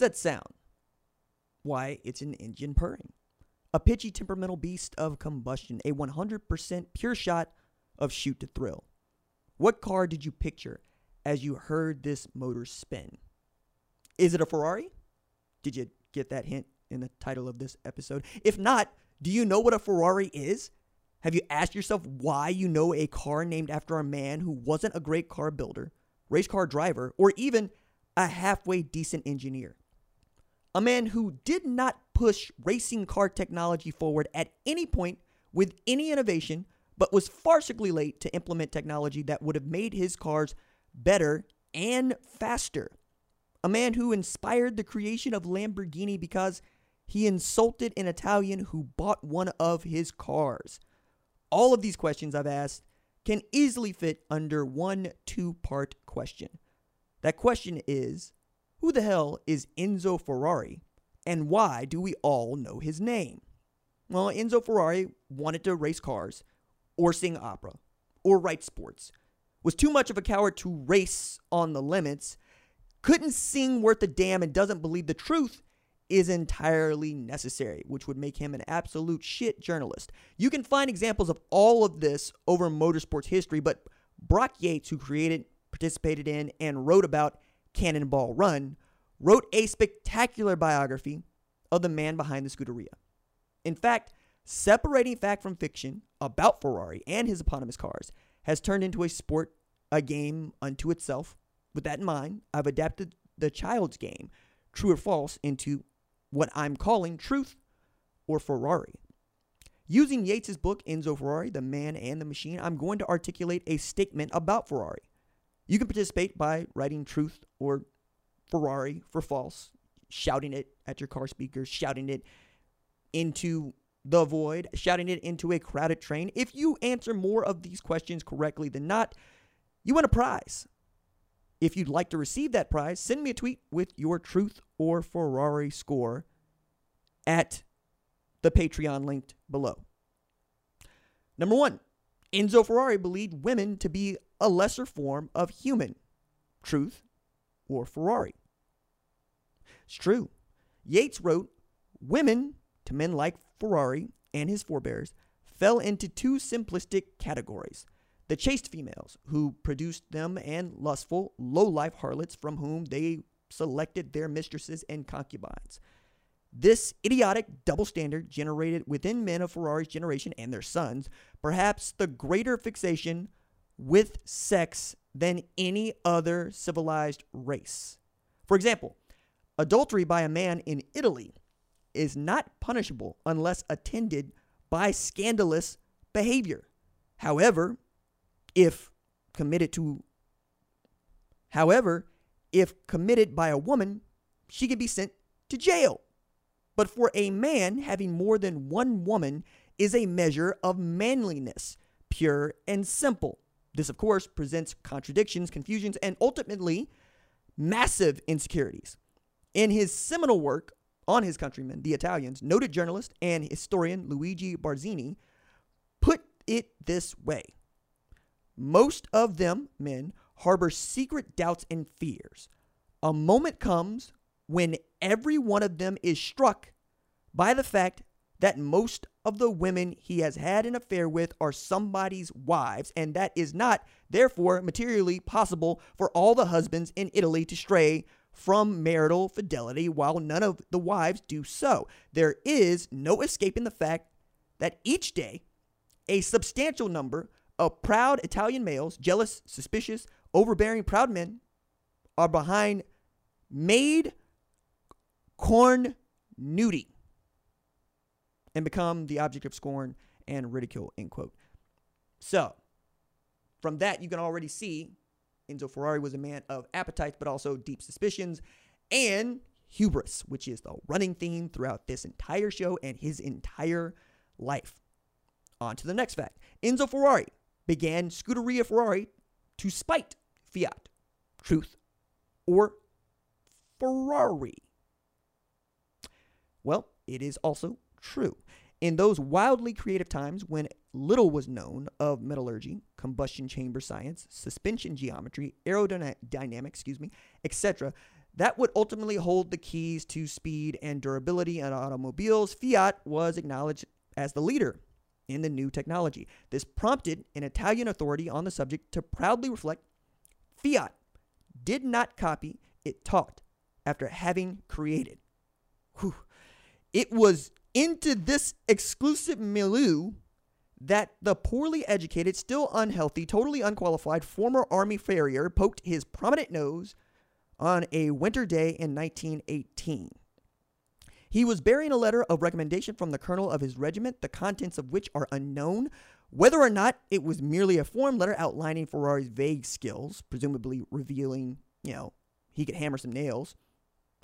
What's that sound? Why, it's an engine purring. A pitchy temperamental beast of combustion, a 100% pure shot of shoot to thrill. What car did you picture as you heard this motor spin? Is it a Ferrari? Did you get that hint in the title of this episode? If not, do you know what a Ferrari is? Have you asked yourself why you know a car named after a man who wasn't a great car builder, race car driver, or even a halfway decent engineer? A man who did not push racing car technology forward at any point with any innovation, but was farcically late to implement technology that would have made his cars better and faster. A man who inspired the creation of Lamborghini because he insulted an Italian who bought one of his cars. All of these questions I've asked can easily fit under one two part question. That question is Who the hell is Enzo Ferrari and why do we all know his name? Well, Enzo Ferrari wanted to race cars or sing opera or write sports, was too much of a coward to race on the limits, couldn't sing worth a damn, and doesn't believe the truth is entirely necessary, which would make him an absolute shit journalist. You can find examples of all of this over motorsports history, but Brock Yates, who created, participated in, and wrote about Cannonball Run, wrote a spectacular biography of the man behind the Scuderia. In fact, separating fact from fiction about Ferrari and his eponymous cars has turned into a sport, a game unto itself. With that in mind, I've adapted the child's game, true or false, into what I'm calling truth or Ferrari. Using Yates's book, Enzo Ferrari, The Man and the Machine, I'm going to articulate a statement about Ferrari. You can participate by writing truth or Ferrari for false, shouting it at your car speakers, shouting it into the void, shouting it into a crowded train. If you answer more of these questions correctly than not, you win a prize. If you'd like to receive that prize, send me a tweet with your truth or Ferrari score at the Patreon linked below. Number one, Enzo Ferrari believed women to be a lesser form of human. Truth or Ferrari? It's true. Yates wrote, Women, to men like Ferrari and his forebears, fell into two simplistic categories the chaste females, who produced them, and lustful, low life harlots from whom they selected their mistresses and concubines. This idiotic double standard generated within men of Ferrari's generation and their sons perhaps the greater fixation with sex than any other civilized race. For example, adultery by a man in Italy is not punishable unless attended by scandalous behavior. However, if committed to however if committed by a woman she can be sent to jail but for a man having more than one woman is a measure of manliness pure and simple this of course presents contradictions confusions and ultimately massive insecurities in his seminal work on his countrymen the italians noted journalist and historian luigi barzini put it this way most of them, men, harbor secret doubts and fears. A moment comes when every one of them is struck by the fact that most of the women he has had an affair with are somebody's wives, and that is not, therefore, materially possible for all the husbands in Italy to stray from marital fidelity while none of the wives do so. There is no escaping the fact that each day a substantial number of proud Italian males, jealous, suspicious, overbearing, proud men, are behind made corn nudie and become the object of scorn and ridicule, end quote. So, from that, you can already see Enzo Ferrari was a man of appetites, but also deep suspicions and hubris, which is the running theme throughout this entire show and his entire life. On to the next fact Enzo Ferrari began Scuderia Ferrari to spite Fiat, Truth, or Ferrari? Well, it is also true. In those wildly creative times when little was known of metallurgy, combustion chamber science, suspension geometry, aerodynamics, excuse me, etc., that would ultimately hold the keys to speed and durability in automobiles, Fiat was acknowledged as the leader in the new technology. This prompted an Italian authority on the subject to proudly reflect Fiat did not copy, it taught after having created. Whew. It was into this exclusive milieu that the poorly educated, still unhealthy, totally unqualified former Army farrier poked his prominent nose on a winter day in 1918. He was bearing a letter of recommendation from the colonel of his regiment, the contents of which are unknown. Whether or not it was merely a form letter outlining Ferrari's vague skills, presumably revealing, you know, he could hammer some nails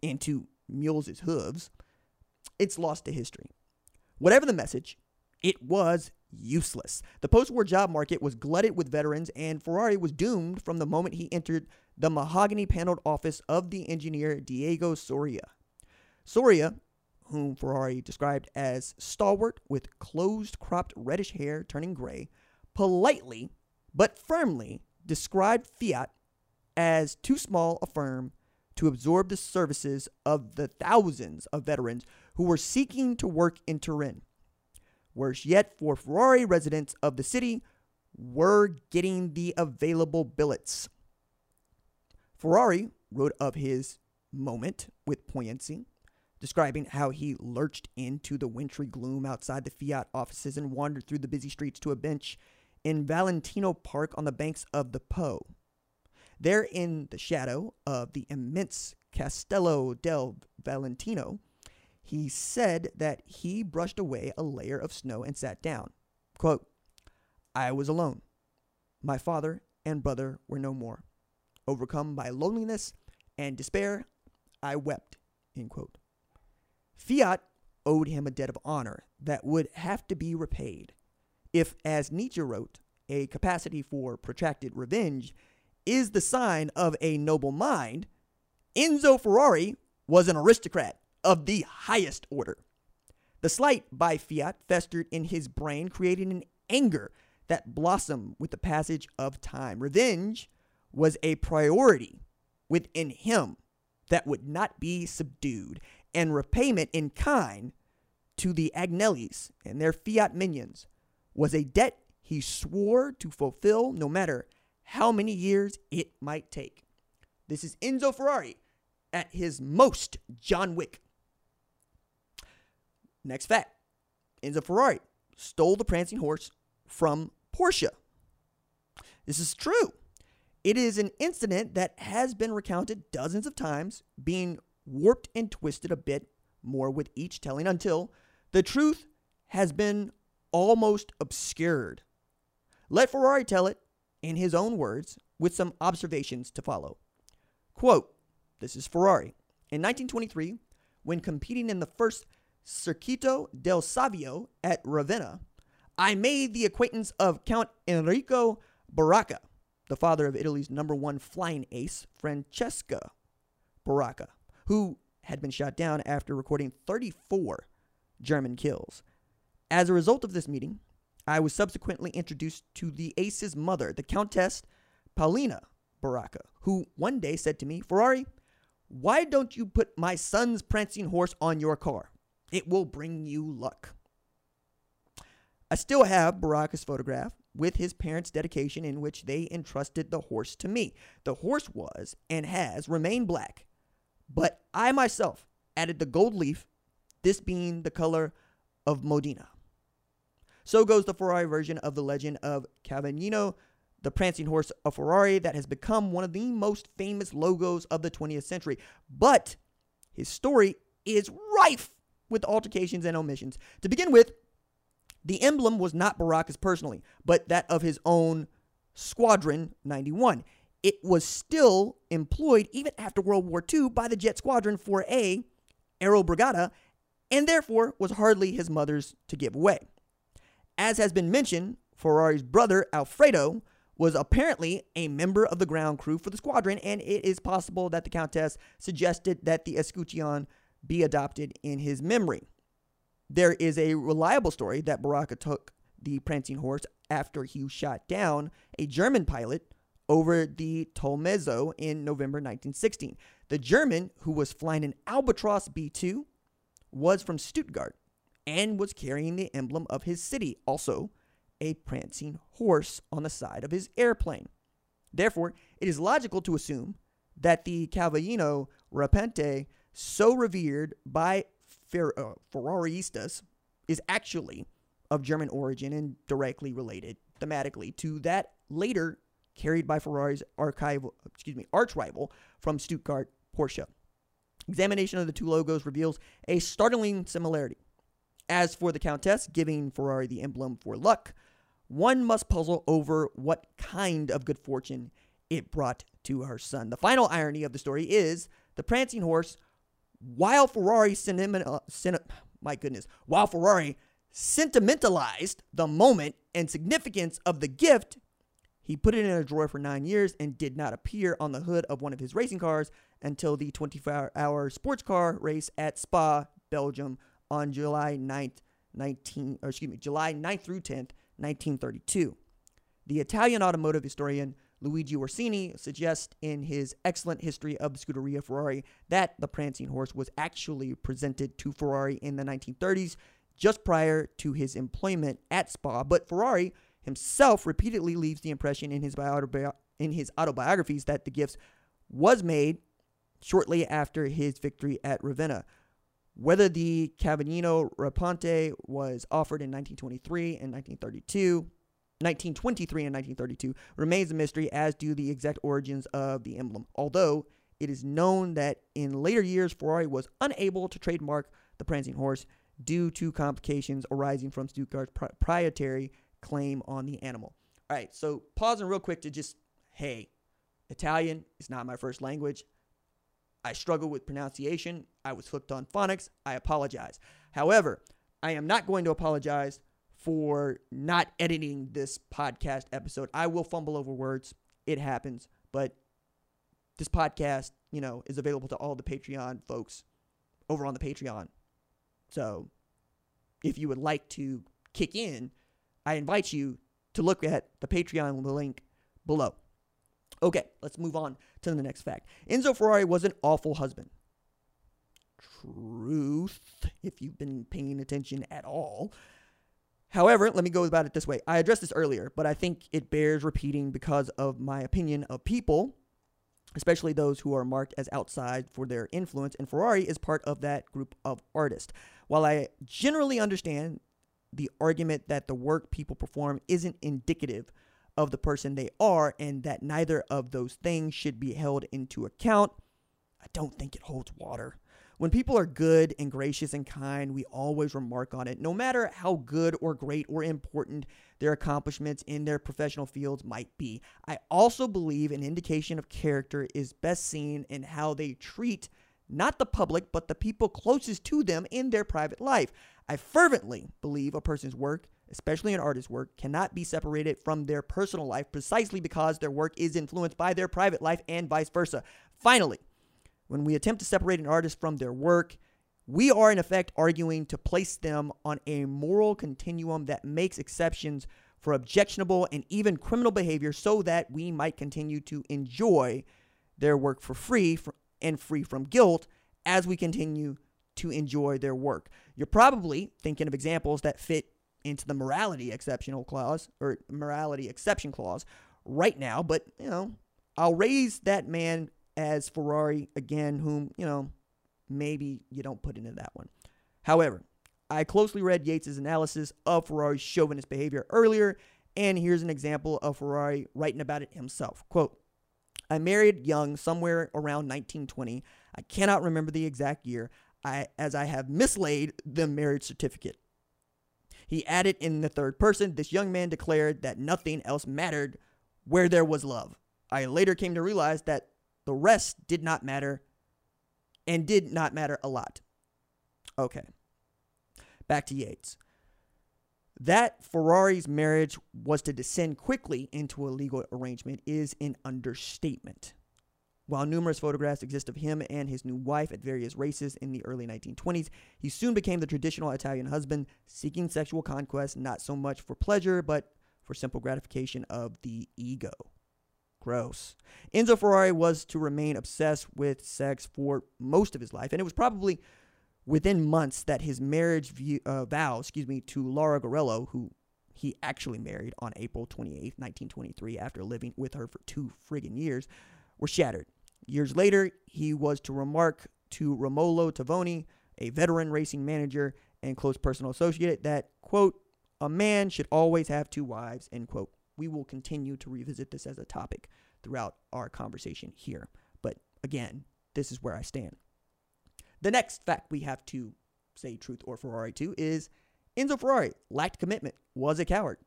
into mules' hooves, it's lost to history. Whatever the message, it was useless. The post war job market was glutted with veterans, and Ferrari was doomed from the moment he entered the mahogany paneled office of the engineer Diego Soria. Soria, whom Ferrari described as stalwart with closed cropped reddish hair turning gray, politely but firmly described Fiat as too small a firm to absorb the services of the thousands of veterans who were seeking to work in Turin. Worse yet, for Ferrari residents of the city were getting the available billets. Ferrari wrote of his moment with poignancy, describing how he lurched into the wintry gloom outside the Fiat offices and wandered through the busy streets to a bench in Valentino Park on the banks of the Po. There, in the shadow of the immense Castello del Valentino, he said that he brushed away a layer of snow and sat down. Quote, I was alone. My father and brother were no more. Overcome by loneliness and despair, I wept. End quote. Fiat owed him a debt of honor that would have to be repaid. If, as Nietzsche wrote, a capacity for protracted revenge is the sign of a noble mind, Enzo Ferrari was an aristocrat of the highest order. The slight by Fiat festered in his brain, creating an anger that blossomed with the passage of time. Revenge was a priority within him that would not be subdued, and repayment in kind to the Agnellis and their Fiat minions was a debt he swore to fulfill no matter how many years it might take. This is Enzo Ferrari at his most John Wick. Next fact Enzo Ferrari stole the prancing horse from Porsche. This is true. It is an incident that has been recounted dozens of times, being warped and twisted a bit more with each telling until the truth has been almost obscured. Let Ferrari tell it in his own words with some observations to follow. Quote, this is Ferrari. In 1923, when competing in the first Circuito del Savio at Ravenna, I made the acquaintance of Count Enrico Baracca, the father of Italy's number one flying ace, Francesca Baracca, who had been shot down after recording 34 German kills. As a result of this meeting, I was subsequently introduced to the ace's mother, the Countess Paulina Baracca, who one day said to me, Ferrari, why don't you put my son's prancing horse on your car? It will bring you luck. I still have Baracca's photograph with his parents' dedication in which they entrusted the horse to me. The horse was and has remained black, but I myself added the gold leaf, this being the color of Modena. So goes the Ferrari version of the legend of Cavallino, the prancing horse of Ferrari that has become one of the most famous logos of the 20th century. But his story is rife with altercations and omissions. To begin with, the emblem was not Baracca's personally, but that of his own Squadron 91. It was still employed even after World War II by the Jet Squadron 4A, Aerobrigata, and therefore was hardly his mother's to give away. As has been mentioned, Ferrari's brother Alfredo was apparently a member of the ground crew for the squadron, and it is possible that the Countess suggested that the escutcheon be adopted in his memory. There is a reliable story that Baracca took the prancing horse after he shot down a German pilot over the Tolmezzo in November 1916. The German, who was flying an Albatros B2, was from Stuttgart and was carrying the emblem of his city, also a prancing horse on the side of his airplane. Therefore, it is logical to assume that the Cavallino Rampante, so revered by Fer- uh, is actually of German origin and directly related thematically to that later carried by Ferrari's archival, excuse me, arch rival from Stuttgart, Porsche. Examination of the two logos reveals a startling similarity. As for the Countess giving Ferrari the emblem for luck, one must puzzle over what kind of good fortune it brought to her son. The final irony of the story is the prancing horse, while Ferrari my goodness, while Ferrari sentimentalized the moment and significance of the gift, he put it in a drawer for nine years and did not appear on the hood of one of his racing cars until the 24-hour sports car race at Spa, Belgium, on July 9th, 19, or excuse me, July 9th through 10th, 1932. The Italian automotive historian Luigi Orsini suggests in his excellent history of the Scuderia Ferrari that the prancing horse was actually presented to Ferrari in the 1930s, just prior to his employment at Spa. But Ferrari himself repeatedly leaves the impression in his, autobi- in his autobiographies that the gifts was made shortly after his victory at Ravenna. Whether the Cavallino Rampante was offered in 1923 and 1932, 1923 and 1932 remains a mystery, as do the exact origins of the emblem. Although it is known that in later years, Ferrari was unable to trademark the prancing horse due to complications arising from Stuttgart's proprietary claim on the animal. All right, so pausing real quick to just, hey, Italian is not my first language. I struggle with pronunciation. I was hooked on phonics. I apologize. However, I am not going to apologize for not editing this podcast episode. I will fumble over words. It happens. But this podcast, you know, is available to all the Patreon folks over on the Patreon. So if you would like to kick in, I invite you to look at the Patreon link below. Okay, let's move on to the next fact. Enzo Ferrari was an awful husband. Truth, if you've been paying attention at all. However, let me go about it this way. I addressed this earlier, but I think it bears repeating because of my opinion of people, especially those who are marked as outside for their influence, and Ferrari is part of that group of artists. While I generally understand the argument that the work people perform isn't indicative of the person they are and that neither of those things should be held into account, I don't think it holds water. When people are good and gracious and kind, we always remark on it, no matter how good or great or important their accomplishments in their professional fields might be. I also believe an indication of character is best seen in how they treat not the public, but the people closest to them in their private life. I fervently believe a person's work especially an artist's work, cannot be separated from their personal life precisely because their work is influenced by their private life and vice versa. Finally, when we attempt to separate an artist from their work, we are in effect arguing to place them on a moral continuum that makes exceptions for objectionable and even criminal behavior so that we might continue to enjoy their work for free and free from guilt as we continue to enjoy their work. You're probably thinking of examples that fit into the morality exceptional clause or morality exception clause right now, but you know, I'll raise that man as Ferrari again, whom, you know, maybe you don't put into that one. However, I closely read Yates's analysis of Ferrari's chauvinist behavior earlier, and here's an example of Ferrari writing about it himself. Quote, I married young somewhere around 1920. I cannot remember the exact year, I, as I have mislaid the marriage certificate. He added in the third person, this young man declared that nothing else mattered where there was love. I later came to realize that the rest did not matter and did not matter a lot. Okay. Back to Yates. That Ferrari's marriage was to descend quickly into a legal arrangement is an understatement. While numerous photographs exist of him and his new wife at various races in the early 1920s, he soon became the traditional Italian husband, seeking sexual conquest not so much for pleasure, but for simple gratification of the ego. Gross. Enzo Ferrari was to remain obsessed with sex for most of his life, and it was probably within months that his marriage view, uh, vow, excuse me, to Laura Garello, who he actually married on April 28, 1923, after living with her for two friggin' years, were shattered. Years later, he was to remark to Romolo Tavoni, a veteran racing manager and close personal associate, that, quote, a man should always have two wives, end quote. We will continue to revisit this as a topic throughout our conversation here. But again, this is where I stand. The next fact we have to say truth or Ferrari to is Enzo Ferrari lacked commitment, was a coward.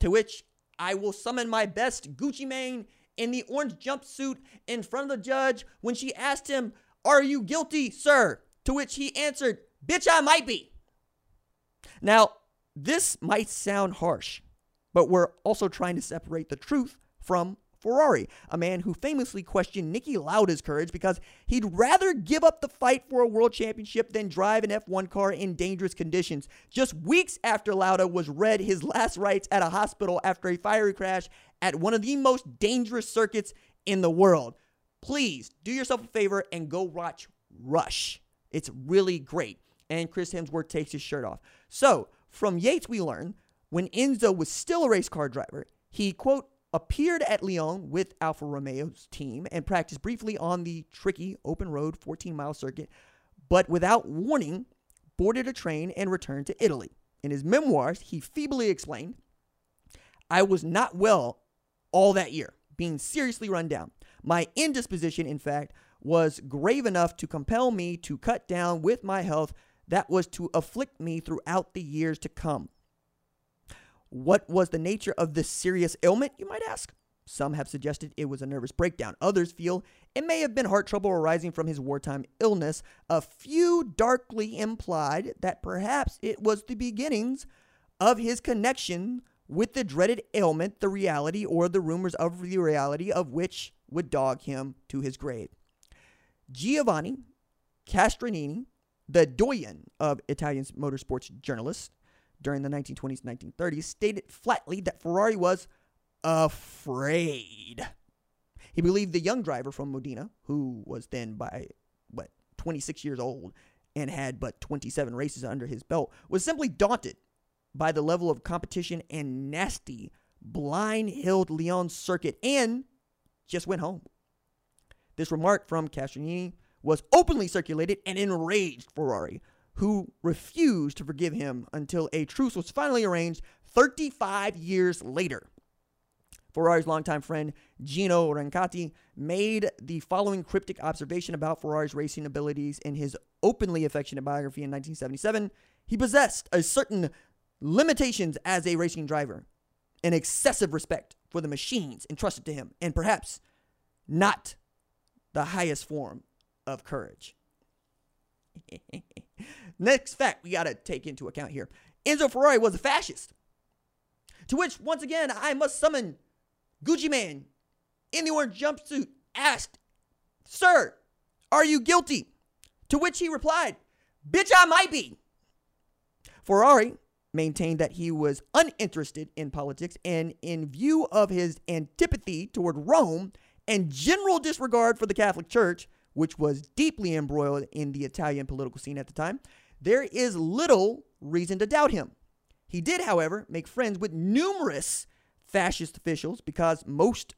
To which I will summon my best Gucci Mane in the orange jumpsuit in front of the judge when she asked him, Are you guilty, sir? To which he answered, Bitch, I might be. Now, this might sound harsh, but we're also trying to separate the truth from Ferrari, a man who famously questioned Niki Lauda's courage because he'd rather give up the fight for a world championship than drive an F1 car in dangerous conditions. Just weeks after Lauda was read his last rites at a hospital after a fiery crash at one of the most dangerous circuits in the world. Please do yourself a favor and go watch Rush. It's really great. And Chris Hemsworth takes his shirt off. So, from Yates, we learn when Enzo was still a race car driver, he, quote, appeared at Lyon with Alfa Romeo's team and practiced briefly on the tricky open road 14 mile circuit, but without warning, boarded a train and returned to Italy. In his memoirs, he feebly explained, I was not well all that year, being seriously run down. My indisposition, in fact, was grave enough to compel me to cut down with my health that was to afflict me throughout the years to come. What was the nature of this serious ailment, you might ask? Some have suggested it was a nervous breakdown. Others feel it may have been heart trouble arising from his wartime illness. A few darkly implied that perhaps it was the beginnings of his connection with the dreaded ailment, the reality or the rumors of the reality of which would dog him to his grave. Giovanni Castronini, the doyen of Italian motorsports journalists, during the 1920s and 1930s stated flatly that Ferrari was afraid. He believed the young driver from Modena, who was then by what 26 years old and had but 27 races under his belt, was simply daunted by the level of competition and nasty blind-hilled Lyon circuit and just went home. This remark from Castronini was openly circulated and enraged Ferrari, who refused to forgive him until a truce was finally arranged 35 years later. Ferrari's longtime friend Gino Rancati made the following cryptic observation about Ferrari's racing abilities in his openly affectionate biography in 1977. He possessed a certain limitations as a racing driver, an excessive respect for the machines entrusted to him, and perhaps not the highest form of courage. Next fact we got to take into account here Enzo Ferrari was a fascist. To which, once again, I must summon Gucci Mane in the orange jumpsuit, asked, Sir, are you guilty? To which he replied, Bitch, I might be. Ferrari maintained that he was uninterested in politics and, in view of his antipathy toward Rome and general disregard for the Catholic Church, which was deeply embroiled in the Italian political scene at the time, there is little reason to doubt him. He did, however, make friends with numerous fascist officials because most,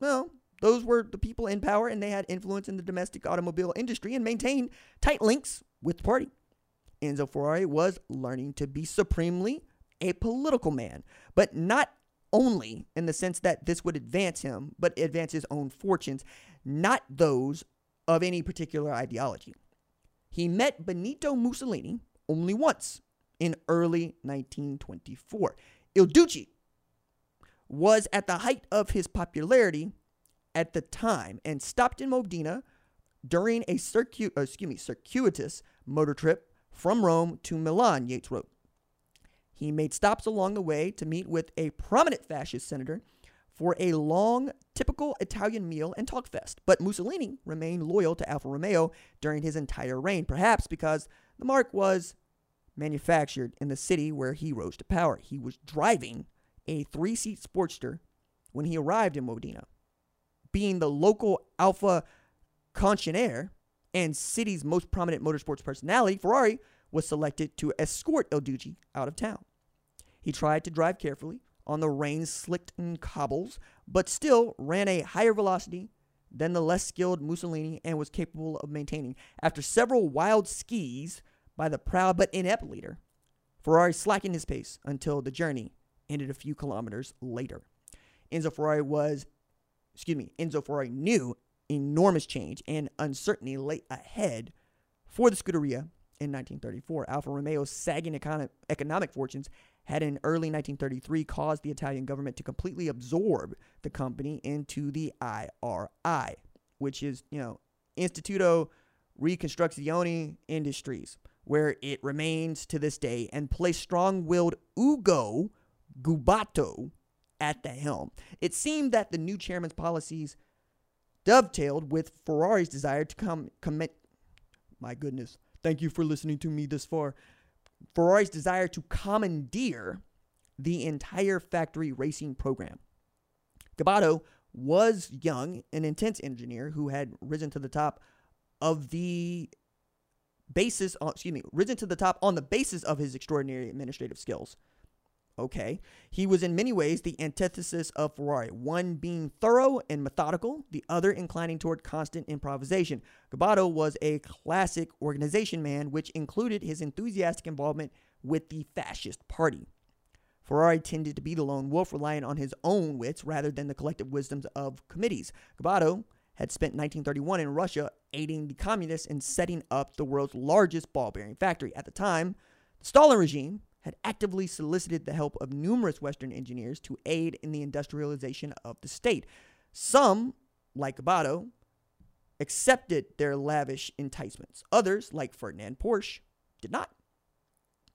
well, those were the people in power and they had influence in the domestic automobile industry and maintained tight links with the party. Enzo Ferrari was learning to be supremely a political man, but not only in the sense that this would advance him, but advance his own fortunes, not those of any particular ideology. He met Benito Mussolini only once in early 1924. Il Duce was at the height of his popularity at the time and stopped in Modena during a circu- uh, excuse me, circuitous motor trip from Rome to Milan, Yates wrote. He made stops along the way to meet with a prominent fascist senator for a long, typical Italian meal and talk fest. But Mussolini remained loyal to Alfa Romeo during his entire reign, perhaps because the mark was manufactured in the city where he rose to power. He was driving a three seat Sportster when he arrived in Modena. Being the local Alfa concessionaire and city's most prominent motorsports personality, Ferrari was selected to escort Il Duce out of town. He tried to drive carefully on the rain slicked cobbles, but still ran a higher velocity than the less skilled Mussolini and was capable of maintaining. After several wild skis by the proud but inept leader, Ferrari slackened his pace until the journey ended a few kilometers later. Enzo Ferrari was, excuse me, Enzo Ferrari knew enormous change and uncertainty lay ahead for the Scuderia in 1934. Alfa Romeo's sagging econ- economic fortunes had in early 1933 caused the Italian government to completely absorb the company into the IRI, which is, you know, Instituto Ricostruzione Industries, where it remains to this day and placed strong-willed Ugo Gobbato at the helm. It seemed that the new chairman's policies dovetailed with Ferrari's desire to come commit my goodness. Thank you for listening to me this far. Ferrari's desire to commandeer the entire factory racing program. Gobbato was young, an intense engineer who had risen to the top of the basis, excuse me, risen to the top on the basis of his extraordinary administrative skills. Okay. He was in many ways the antithesis of Ferrari, one being thorough and methodical, the other inclining toward constant improvisation. Gobbato was a classic organization man, which included his enthusiastic involvement with the fascist party. Ferrari tended to be the lone wolf, relying on his own wits rather than the collective wisdoms of committees. Gobbato had spent 1931 in Russia aiding the communists in setting up the world's largest ball bearing factory. At the time, the Stalin regime had actively solicited the help of numerous Western engineers to aid in the industrialization of the state. Some, like Gobbato, accepted their lavish enticements. Others, like Ferdinand Porsche, did not.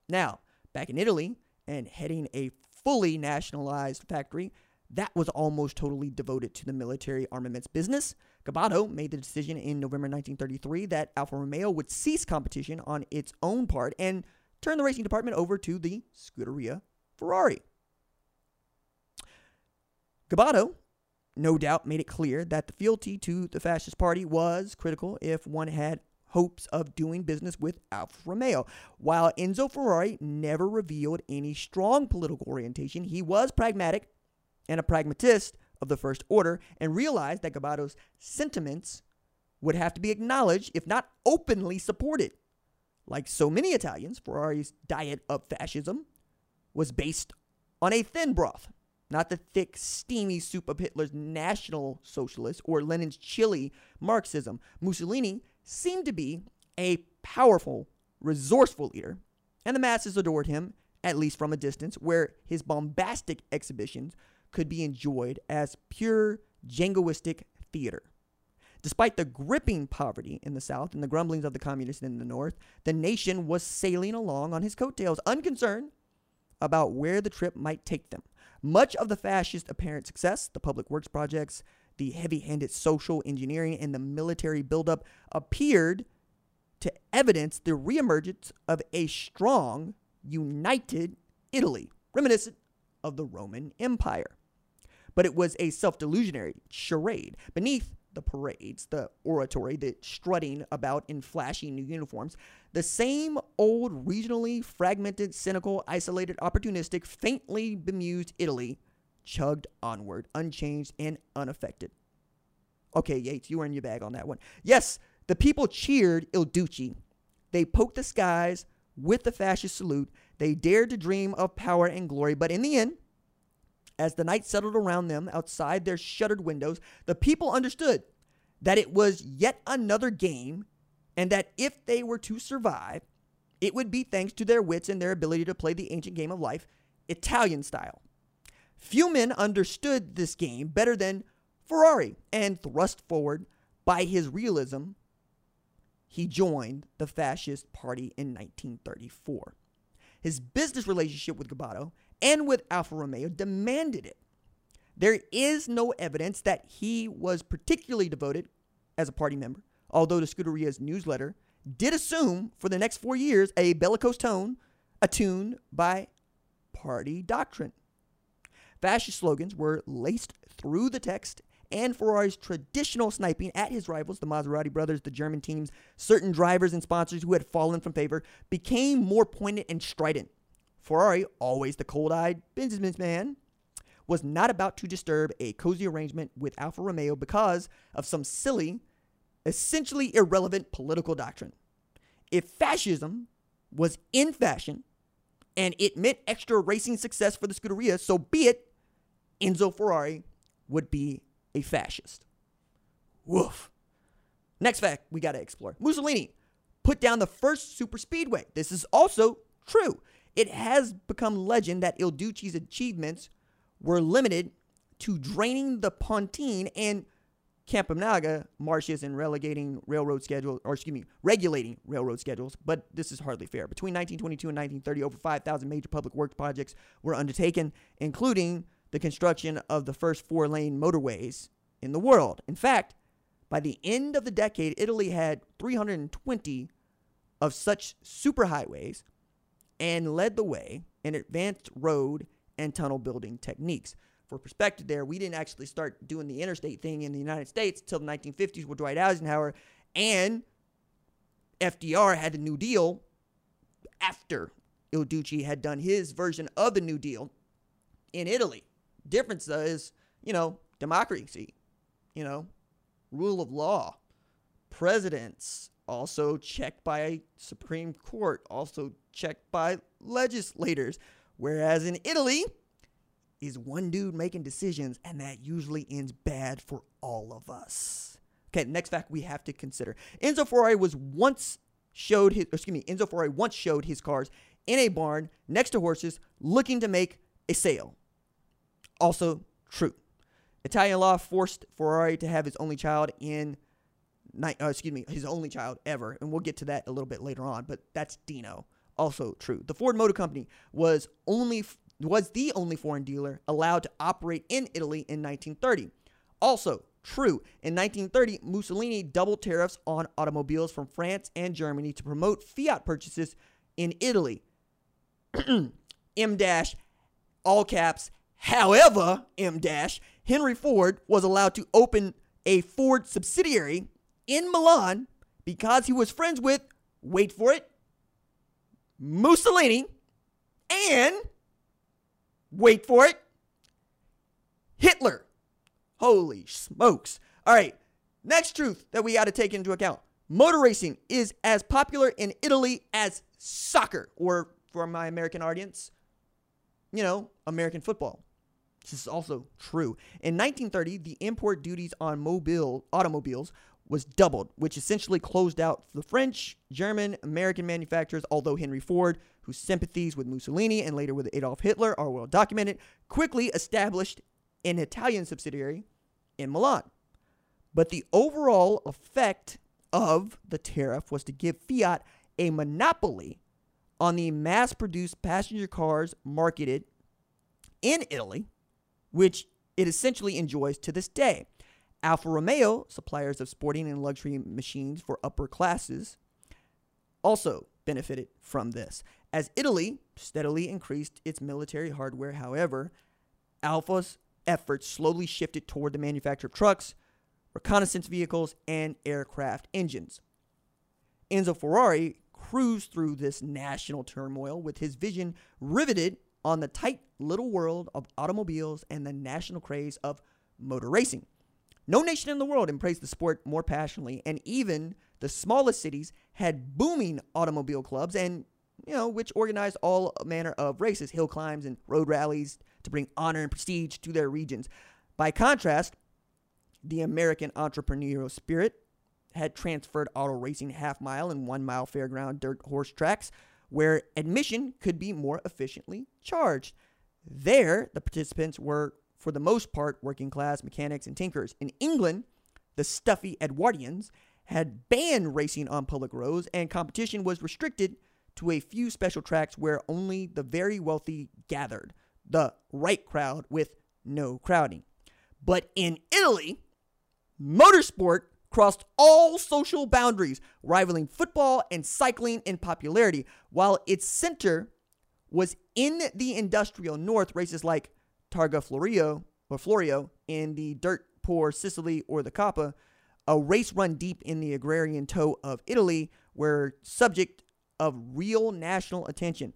Now, back in Italy and heading a fully nationalized factory that was almost totally devoted to the military armaments business, Gobbato made the decision in November 1933 that Alfa Romeo would cease competition on its own part and turn the racing department over to the Scuderia Ferrari. Gobbato, no doubt, made it clear that the fealty to the fascist party was critical if one had hopes of doing business with Alfa Romeo. While Enzo Ferrari never revealed any strong political orientation, he was pragmatic and a pragmatist of the first order and realized that Gobbato's sentiments would have to be acknowledged, if not openly supported. Like so many Italians, Ferrari's diet of fascism was based on a thin broth, not the thick, steamy soup of Hitler's National Socialist or Lenin's chilly Marxism. Mussolini seemed to be a powerful, resourceful leader, and the masses adored him, at least from a distance, where his bombastic exhibitions could be enjoyed as pure jingoistic theater. Despite the gripping poverty in the South and the grumblings of the communists in the North, the nation was sailing along on his coattails, unconcerned about where the trip might take them. Much of the fascist apparent success, the public works projects, the heavy handed social engineering, and the military buildup appeared to evidence the reemergence of a strong, united Italy, reminiscent of the Roman Empire. But it was a self delusionary charade. Beneath the parades, the oratory, the strutting about in flashy new uniforms, the same old, regionally fragmented, cynical, isolated, opportunistic, faintly bemused Italy chugged onward, unchanged and unaffected. Okay, Yates, you were in your bag on that one. Yes, the people cheered Il Duce. They poked the skies with the fascist salute. They dared to dream of power and glory, but in the end, as the night settled around them outside their shuttered windows, the people understood that it was yet another game and that if they were to survive, it would be thanks to their wits and their ability to play the ancient game of life, Italian style. Few men understood this game better than Ferrari, and thrust forward by his realism, he joined the Fascist Party in 1934. His business relationship with Gobbato and with Alfa Romeo demanded it. There is no evidence that he was particularly devoted as a party member, although the Scuderia's newsletter did assume for the next four years a bellicose tone attuned by party doctrine. Fascist slogans were laced through the text, and Ferrari's traditional sniping at his rivals, the Maserati brothers, the German teams, certain drivers and sponsors who had fallen from favor, became more poignant and strident. Ferrari, always the cold eyed businessman, was not about to disturb a cozy arrangement with Alfa Romeo because of some silly, essentially irrelevant political doctrine. If fascism was in fashion and it meant extra racing success for the Scuderia, so be it, Enzo Ferrari would be a fascist. Woof. Next fact we got to explore Mussolini put down the first super speedway. This is also true. It has become legend that Il Duce's achievements were limited to draining the Pontine and Campagna marshes and relegating railroad schedules, or excuse me, regulating railroad schedules, but this is hardly fair. Between 1922 and 1930, over 5,000 major public works projects were undertaken, including the construction of the first four lane motorways in the world. In fact, by the end of the decade, Italy had 320 of such superhighways and led the way in advanced road and tunnel building techniques. For perspective, there, we didn't actually start doing the interstate thing in the United States until the 1950s with Dwight Eisenhower, and FDR had the New Deal after Il Duce had done his version of the New Deal in Italy. Difference is, you know, democracy, you know, rule of law, presidents, also checked by Supreme Court, also checked by legislators. Whereas in Italy, is one dude making decisions, and that usually ends bad for all of us. Okay, next fact we have to consider: Enzo Ferrari was once showed his, excuse me, Enzo Ferrari once showed his cars in a barn next to horses, looking to make a sale. Also true. Italian law forced Ferrari to have his only child in, uh, excuse me, his only child ever, and we'll get to that a little bit later on. But that's Dino. Also true. The Ford Motor Company was only was the only foreign dealer allowed to operate in Italy in 1930. Also true. In 1930, Mussolini doubled tariffs on automobiles from France and Germany to promote Fiat purchases in Italy. M dash, all caps. However, M dash, Henry Ford was allowed to open a Ford subsidiary in Milan because he was friends with, wait for it, Mussolini and, wait for it, Hitler. Holy smokes. All right, next truth that we got to take into account motor racing is as popular in Italy as soccer, or for my American audience, you know, American football. This is also true. In 1930, the import duties on mobile automobiles was doubled, which essentially closed out the French, German, American manufacturers, although Henry Ford, whose sympathies with Mussolini and later with Adolf Hitler are well documented, quickly established an Italian subsidiary in Milan. But the overall effect of the tariff was to give Fiat a monopoly on the mass produced passenger cars marketed in Italy, which it essentially enjoys to this day. Alfa Romeo, suppliers of sporting and luxury machines for upper classes, also benefited from this. As Italy steadily increased its military hardware, however, Alfa's efforts slowly shifted toward the manufacture of trucks, reconnaissance vehicles, and aircraft engines. Enzo Ferrari cruised through this national turmoil with his vision riveted on the tight little world of automobiles and the national craze of motor racing. No nation in the world embraced the sport more passionately, and even the smallest cities had booming automobile clubs and you know, which organized all manner of races, hill climbs and road rallies to bring honor and prestige to their regions. By contrast, the American entrepreneurial spirit had transferred auto racing half mile and one mile fairground dirt horse tracks where admission could be more efficiently charged. There, the participants were for the most part, working class mechanics and tinkers. In England, the stuffy Edwardians had banned racing on public roads, and competition was restricted to a few special tracks where only the very wealthy gathered, the right crowd with no crowding. But in Italy, motorsport crossed all social boundaries, rivaling football and cycling in popularity, while its center was in the industrial north. Races like Targa Florio or Florio in the dirt poor Sicily or the Coppa, a race run deep in the agrarian toe of Italy, were subject of real national attention.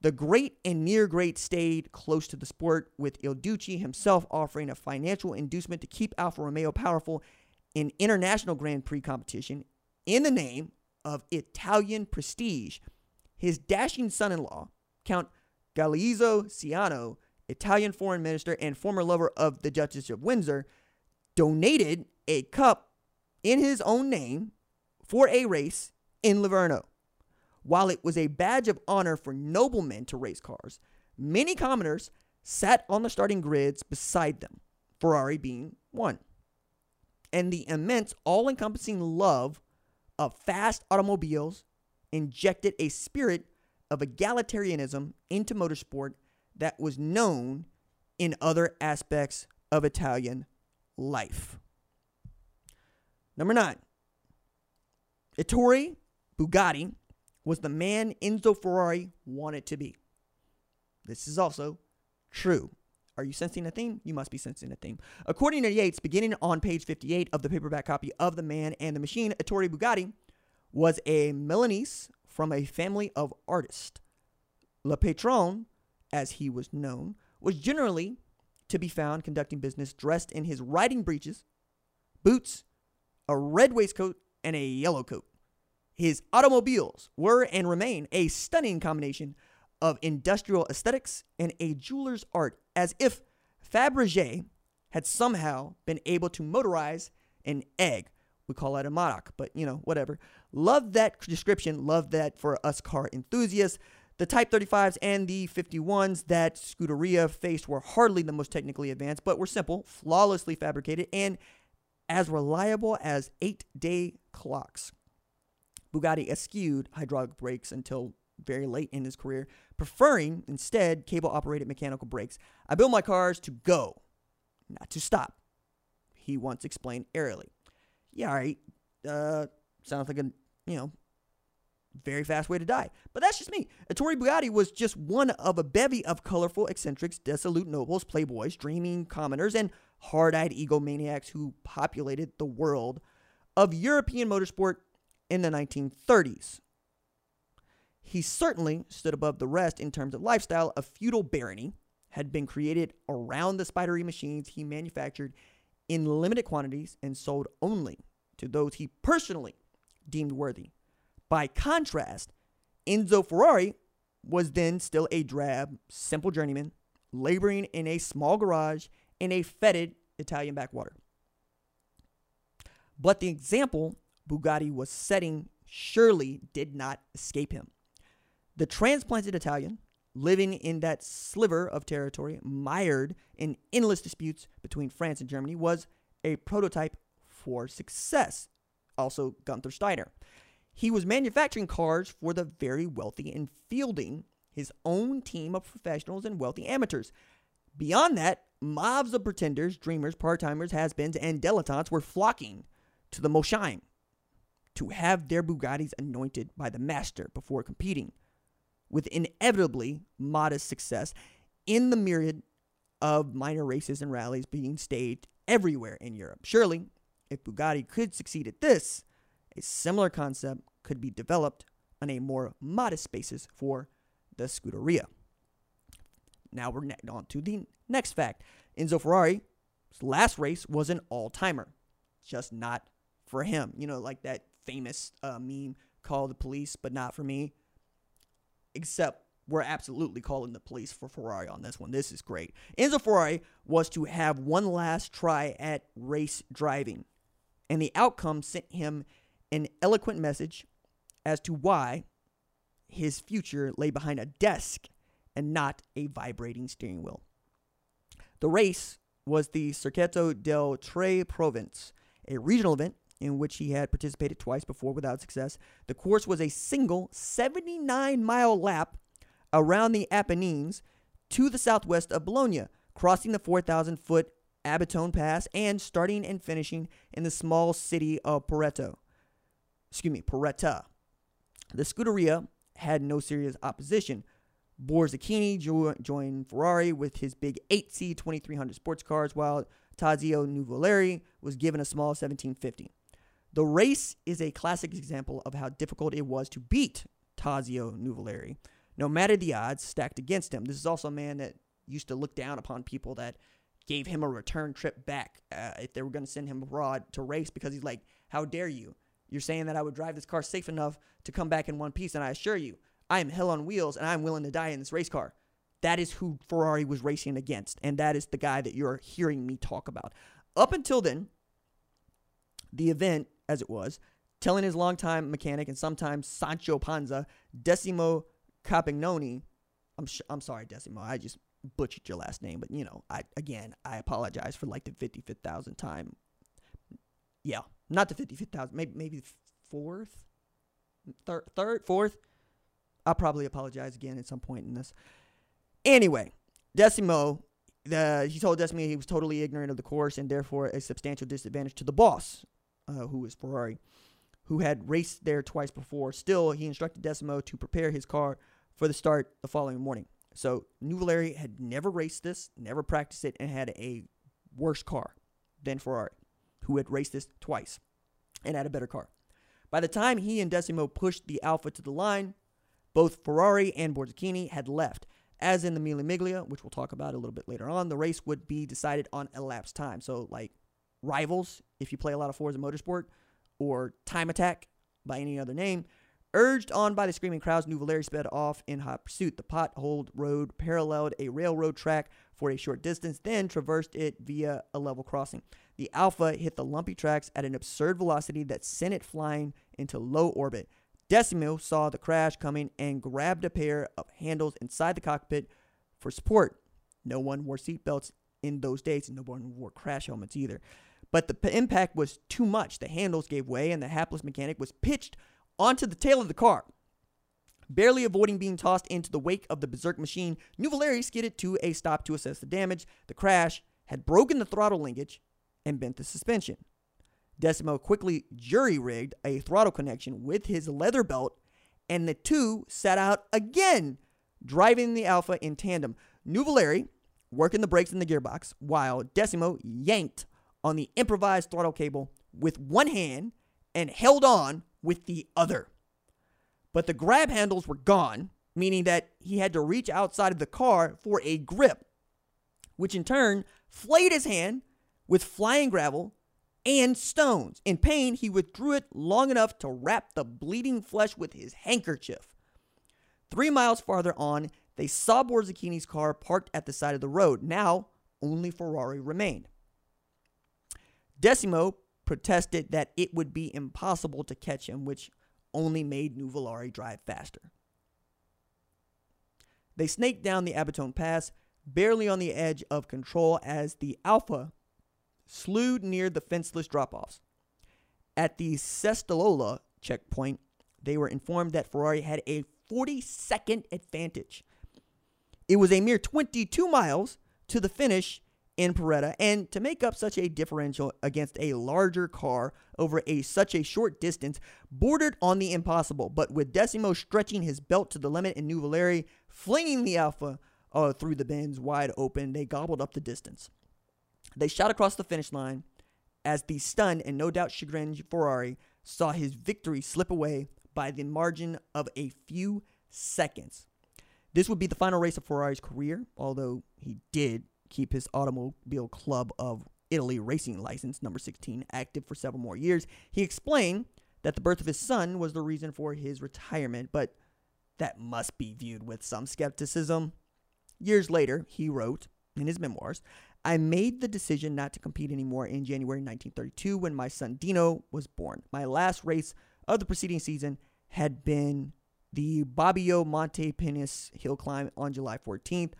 The great and near great stayed close to the sport, with Il Duce himself offering a financial inducement to keep Alfa Romeo powerful in international Grand Prix competition in the name of Italian prestige. His dashing son in law, Count Galeazzo Ciano, Italian foreign minister and former lover of the Duchess of Windsor, donated a cup in his own name for a race in Livorno. While it was a badge of honor for noblemen to race cars, many commoners sat on the starting grids beside them, Ferrari being one. And the immense, all encompassing love of fast automobiles injected a spirit of egalitarianism into motorsport that was known in other aspects of Italian life. Number nine, Ettore Bugatti was the man Enzo Ferrari wanted to be. This is also true. Are you sensing a theme? You must be sensing a theme. According to Yates, beginning on page 58 of the paperback copy of The Man and the Machine, Ettore Bugatti was a Milanese from a family of artists. Le Patron, as he was known, was generally to be found conducting business dressed in his riding breeches, boots, a red waistcoat, and a yellow coat. His automobiles were and remain a stunning combination of industrial aesthetics and a jeweler's art, as if Fabergé had somehow been able to motorize an egg. We call that a Madoc, but you know, whatever. Love that description. Love that for us car enthusiasts. The Type 35s and the 51s that Scuderia faced were hardly the most technically advanced, but were simple, flawlessly fabricated, and as reliable as eight day clocks. Bugatti eschewed hydraulic brakes until very late in his career, preferring instead cable operated mechanical brakes. I build my cars to go, not to stop, he once explained airily. Yeah, all right. Uh, sounds like a, you know, very fast way to die. But that's just me. Ettore Bugatti was just one of a bevy of colorful eccentrics, dissolute nobles, playboys, dreaming commoners, and hard eyed egomaniacs who populated the world of European motorsport in the 1930s. He certainly stood above the rest in terms of lifestyle. A feudal barony had been created around the spidery machines he manufactured in limited quantities and sold only to those he personally deemed worthy. By contrast, Enzo Ferrari was then still a drab, simple journeyman, laboring in a small garage in a fetid Italian backwater. But the example Bugatti was setting surely did not escape him. The transplanted Italian, living in that sliver of territory mired in endless disputes between France and Germany, was a prototype for success. Also, Gunther Steiner. He was manufacturing cars for the very wealthy and fielding his own team of professionals and wealthy amateurs. Beyond that, mobs of pretenders, dreamers, part timers, has beens, and dilettantes were flocking to the Molsheim to have their Bugattis anointed by the master before competing, with inevitably modest success in the myriad of minor races and rallies being staged everywhere in Europe. Surely, if Bugatti could succeed at this, a similar concept could be developed on a more modest basis for the Scuderia. Now we're on to the next fact. Enzo Ferrari's last race was an all timer, just not for him. You know, like that famous uh, meme, call the police, but not for me. Except we're absolutely calling the police for Ferrari on this one. This is great. Enzo Ferrari was to have one last try at race driving, and the outcome sent him an eloquent message as to why his future lay behind a desk and not a vibrating steering wheel. The race was the Circuito del Tre Province, a regional event in which he had participated twice before without success. The course was a single 79 mile lap around the Apennines to the southwest of Bologna, crossing the 4,000 foot Abetone Pass and starting and finishing in the small city of Poreto. Excuse me, Poretta. The Scuderia had no serious opposition, Borzacchini jo- joined Ferrari with his big 8C 2300 sports cars, while Tazio Nuvolari was given a small 1750. The race is a classic example of how difficult it was to beat Tazio Nuvolari, no matter the odds stacked against him. This is also a man that used to look down upon people that gave him a return trip back uh, if they were going to send him abroad to race because he's like, How dare you? You're saying that I would drive this car safe enough to come back in one piece, and I assure you, I am hell on wheels and I'm willing to die in this race car. That is who Ferrari was racing against, and that is the guy that you're hearing me talk about. Up until then, the event, as it was, telling his longtime mechanic and sometimes Sancho Panza, Decimo Capagnoni, I'm, sh- I'm sorry, Decimo, I just butchered your last name, but you know, I again, I apologize for like the 55th thousand time. Yeah, not the 55th thousand, maybe maybe fourth, third, third, fourth. I'll probably apologize again at some point in this. Anyway, Decimo, he told Decimo he was totally ignorant of the course and therefore a substantial disadvantage to the boss, uh, who was Ferrari, who had raced there twice before. Still, he instructed Decimo to prepare his car for the start the following morning. So New Nuvolari had never raced this, never practiced it, and had a worse car than Ferrari, who had raced this twice and had a better car. By the time he and Decimo pushed the Alfa to the line, both Ferrari and Borzacchini had left. As in the Mille Miglia, which we'll talk about a little bit later on, the race would be decided on elapsed time. So, like rivals, if you play a lot of Forza Motorsport, or Time Attack by any other name, Urged on by the screaming crowds, Nuvolari sped off in hot pursuit. The potholed road paralleled a railroad track for a short distance, then traversed it via a level crossing. The Alfa hit the lumpy tracks at an absurd velocity that sent it flying into low orbit. Decimo saw the crash coming and grabbed a pair of handles inside the cockpit for support. No one wore seatbelts in those days, and no one wore crash helmets either. But the p- impact was too much. The handles gave way, and the hapless mechanic was pitched onto the tail of the car. Barely avoiding being tossed into the wake of the berserk machine, Nuvolari skidded to a stop to assess the damage. The crash had broken the throttle linkage and bent the suspension. Decimo quickly jury rigged a throttle connection with his leather belt, and the two set out again, driving the Alfa in tandem. Nuvolari working the brakes in the gearbox, while Decimo yanked on the improvised throttle cable with one hand and held on with the other. But the grab handles were gone, meaning that he had to reach outside of the car for a grip, which in turn flayed his hand with flying gravel and stones. In pain, he withdrew it long enough to wrap the bleeding flesh with his handkerchief. Three miles farther on, they saw Borzacchini's car parked at the side of the road. Now, only Ferrari remained. Decimo protested that it would be impossible to catch him, which only made Nuvolari drive faster. They snaked down the Abetone Pass, barely on the edge of control as the Alfa slewed near the fenceless drop offs. At the Sestola checkpoint, they were informed that Ferrari had a 40 second advantage. It was a mere 22 miles to the finish in Poretta, and to make up such a differential against a larger car over a such a short distance bordered on the impossible. But with Decimo stretching his belt to the limit and Nuvolari flinging the Alfa uh, through the bends wide open, they gobbled up the distance. They shot across the finish line as the stunned and no doubt chagrined Ferrari saw his victory slip away by the margin of a few seconds. This would be the final race of Ferrari's career, although he did keep his Automobile Club of Italy racing license, number 16, active for several more years. He explained that the birth of his son was the reason for his retirement, but that must be viewed with some skepticism. Years later, he wrote in his memoirs, I made the decision not to compete anymore in January 1932 when my son Dino was born. My last race of the preceding season had been the Bobbio Monte Penice hill climb on July 14th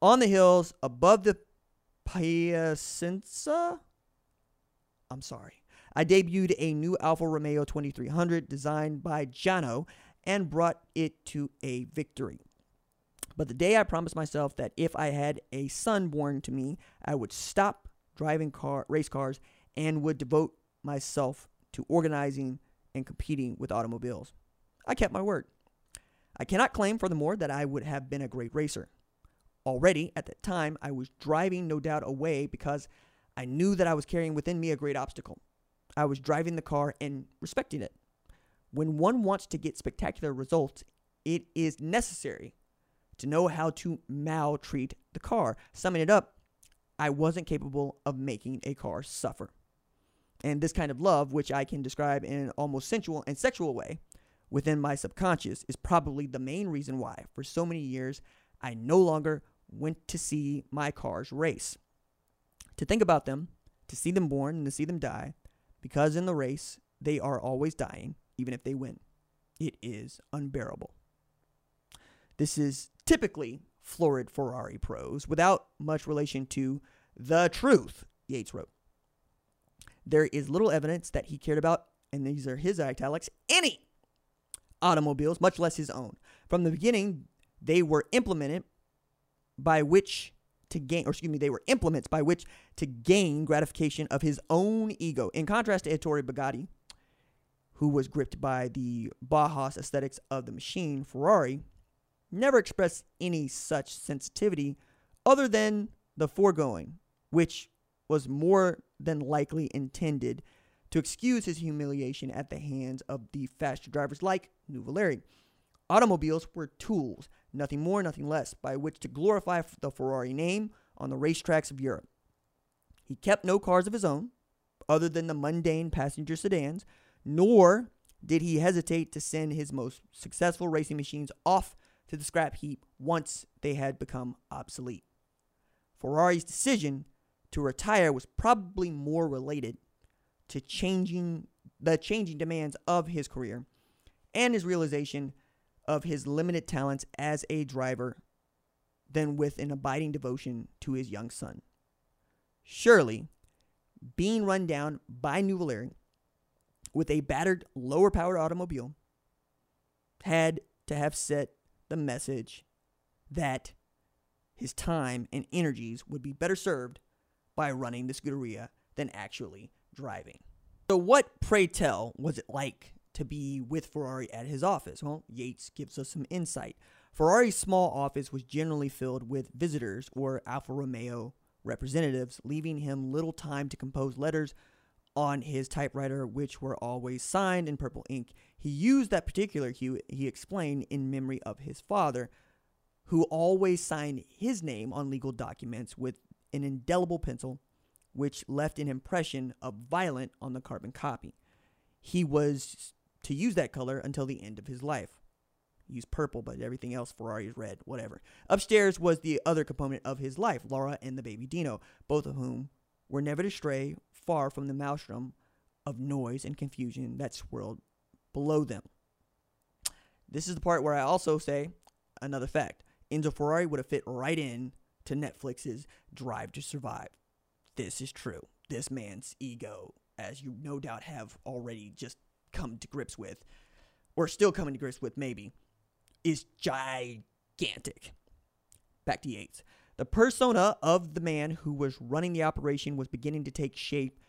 on the hills above the Piacenza. I'm sorry. I debuted a new Alfa Romeo 2300 designed by Jano and brought it to a victory. But the day I promised myself that if I had a son born to me, I would stop driving car race cars and would devote myself to organizing and competing with automobiles. I kept my word. I cannot claim, furthermore, that I would have been a great racer. Already, at that time, I was driving, no doubt, away because I knew that I was carrying within me a great obstacle. I was driving the car and respecting it. When one wants to get spectacular results, it is necessary to know how to maltreat the car. Summing it up, I wasn't capable of making a car suffer. And this kind of love, which I can describe in an almost sensual and sexual way within my subconscious, is probably the main reason why, for so many years, I no longer went to see my cars race. To think about them, to see them born, and to see them die, because in the race, they are always dying, even if they win. It is unbearable. This is typically florid Ferrari prose without much relation to the truth, Yates wrote. There is little evidence that he cared about, and these are his italics, any automobiles, much less his own. From the beginning, they were implemented by which to gain, or excuse me, they were implements by which to gain gratification of his own ego. In contrast to Ettore Bugatti, who was gripped by the Bauhaus aesthetics of the machine, Ferrari never expressed any such sensitivity other than the foregoing, which was more than likely intended to excuse his humiliation at the hands of the faster drivers like Nuvolari. Automobiles were tools, nothing more, nothing less, by which to glorify the Ferrari name on the racetracks of Europe. He kept no cars of his own, other than the mundane passenger sedans, nor did he hesitate to send his most successful racing machines off to the scrap heap once they had become obsolete. Ferrari's decision to retire was probably more related to changing the changing demands of his career and his realization of his limited talents as a driver than with an abiding devotion to his young son. Surely, being run down by Nuvolari with a battered, lower powered automobile had to have set the message that his time and energies would be better served by running the Scuderia than actually driving. So, what, pray tell, was it like to be with Ferrari at his office? Well, Yates gives us some insight. Ferrari's small office was generally filled with visitors or Alfa Romeo representatives, leaving him little time to compose letters on his typewriter, which were always signed in purple ink. He used that particular hue, he explained, in memory of his father, who always signed his name on legal documents with an indelible pencil, which left an impression of violet on the carbon copy. He was to use that color until the end of his life. Use purple, but everything else, Ferrari is red, whatever. Upstairs was the other component of his life, Laura and the baby Dino, both of whom were never to stray far from the maelstrom of noise and confusion that swirled below them. This is the part where I also say another fact. Enzo Ferrari would have fit right in to Netflix's Drive to Survive. This is true. This man's ego, as you no doubt have already just come to grips with, or still coming to grips with maybe, is gigantic. Back to Yates. The persona of the man who was running the operation was beginning to take shape,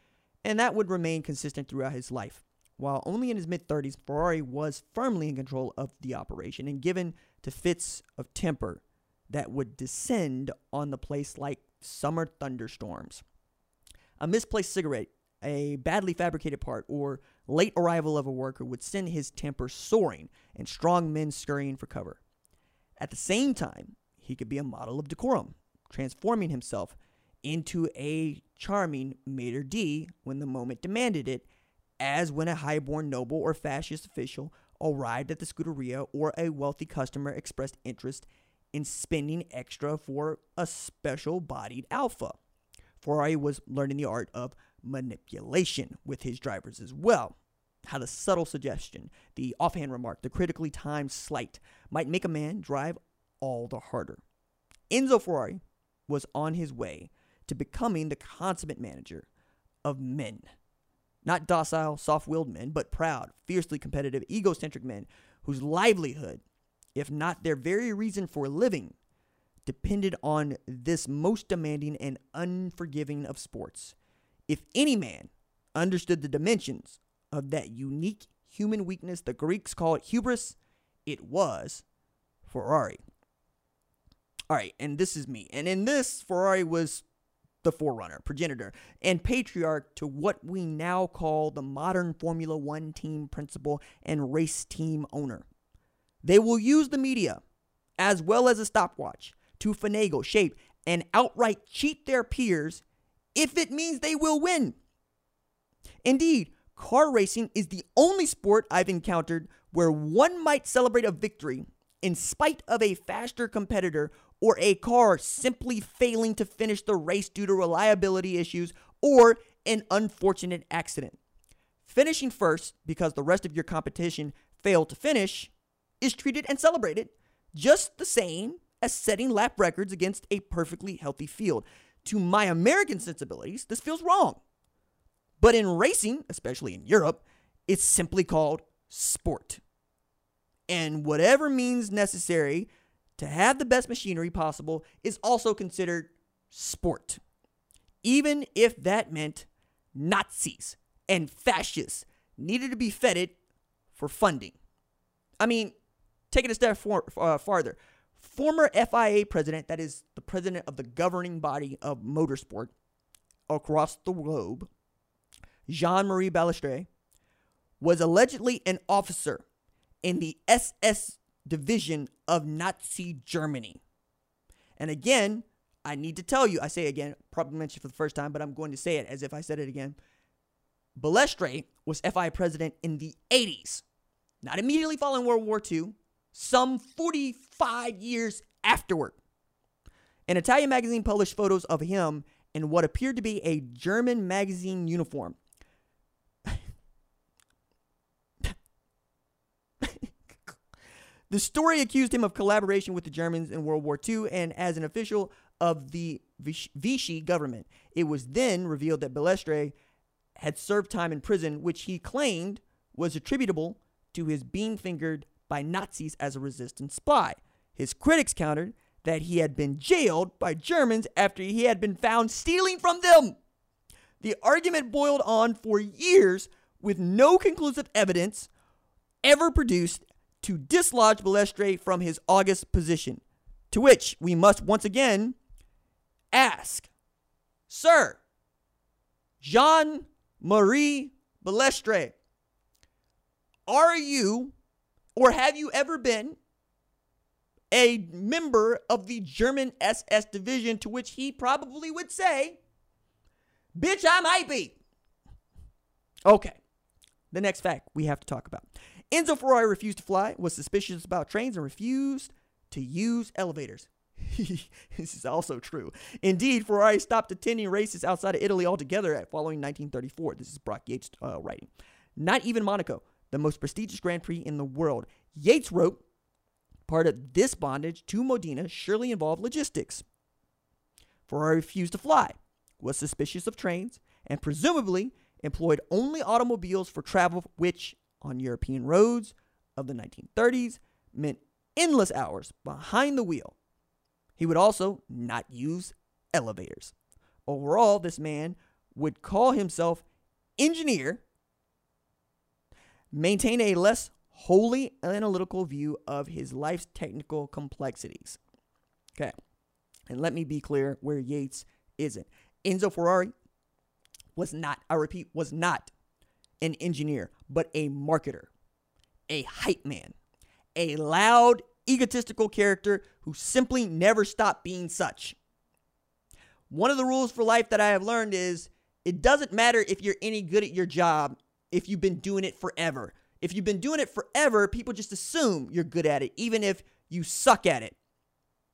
and that would remain consistent throughout his life. While only in his mid 30s, Ferrari was firmly in control of the operation and given to fits of temper that would descend on the place like summer thunderstorms. A misplaced cigarette, a badly fabricated part, or late arrival of a worker would send his temper soaring and strong men scurrying for cover. At the same time, he could be a model of decorum, transforming himself into a charming maitre d' when the moment demanded it, as when a high-born noble or fascist official arrived at the Scuderia or a wealthy customer expressed interest in spending extra for a special bodied Alfa. Ferrari was learning the art of manipulation with his drivers as well. How the subtle suggestion, the offhand remark, the critically timed slight might make a man drive all the harder. Enzo Ferrari was on his way to becoming the consummate manager of men. Not docile, soft willed men, but proud, fiercely competitive, egocentric men whose livelihood, if not their very reason for living, depended on this most demanding and unforgiving of sports. If any man understood the dimensions of that unique human weakness the Greeks called hubris, it was Ferrari. All right, and this is me. And in this, Ferrari was the forerunner, progenitor, and patriarch to what we now call the modern Formula One team principal and race team owner. They will use the media, as well as a stopwatch, to finagle, shape, and outright cheat their peers if it means they will win. Indeed, car racing is the only sport I've encountered where one might celebrate a victory in spite of a faster competitor or a car simply failing to finish the race due to reliability issues or an unfortunate accident. Finishing first because the rest of your competition failed to finish is treated and celebrated just the same as setting lap records against a perfectly healthy field. To my American sensibilities, this feels wrong. But in racing, especially in Europe, it's simply called sport. And whatever means necessary to have the best machinery possible is also considered sport. Even if that meant Nazis and fascists needed to be feted for funding. I mean, take it a step for, uh, farther. Former FIA president, that is the president of the governing body of motorsport across the globe, Jean Marie Balestre, was allegedly an officer in the SS division of Nazi Germany. And again, I need to tell you, I say again, probably mentioned for the first time, but I'm going to say it as if I said it again. Balestre was FI president in the 80s, not immediately following World War II, some 45 years afterward. An Italian magazine published photos of him in what appeared to be a German magazine uniform. The story accused him of collaboration with the Germans in World War II and as an official of the Vichy government. It was then revealed that Balestre had served time in prison, which he claimed was attributable to his being fingered by Nazis as a resistance spy. His critics countered that he had been jailed by Germans after he had been found stealing from them. The argument boiled on for years with no conclusive evidence ever produced to dislodge Balestre from his august position. To which we must once again ask Sir, Jean Marie Balestre, are you or have you ever been a member of the German SS division to which he probably would say, Bitch, I might be. Okay. The next fact we have to talk about. Enzo Ferrari refused to fly, was suspicious about trains, and refused to use elevators. this is also true. Indeed, Ferrari stopped attending races outside of Italy altogether at following 1934. This is Brock Yates uh, writing. Not even Monaco the most prestigious Grand Prix in the world. Yates wrote, part of this bondage to Modena surely involved logistics. Ferrari refused to fly, was suspicious of trains, and presumably employed only automobiles for travel, which, on European roads of the 1930s, meant endless hours behind the wheel. He would also not use elevators. Overall, this man would call himself engineer maintain a less wholly analytical view of his life's technical complexities. Okay. And let me be clear where Yates isn't. Enzo Ferrari was not, I repeat, was not an engineer, but a marketer, a hype man, a loud, egotistical character who simply never stopped being such. One of the rules for life that I have learned is it doesn't matter if you're any good at your job if you've been doing it forever. If you've been doing it forever, people just assume you're good at it, even if you suck at it,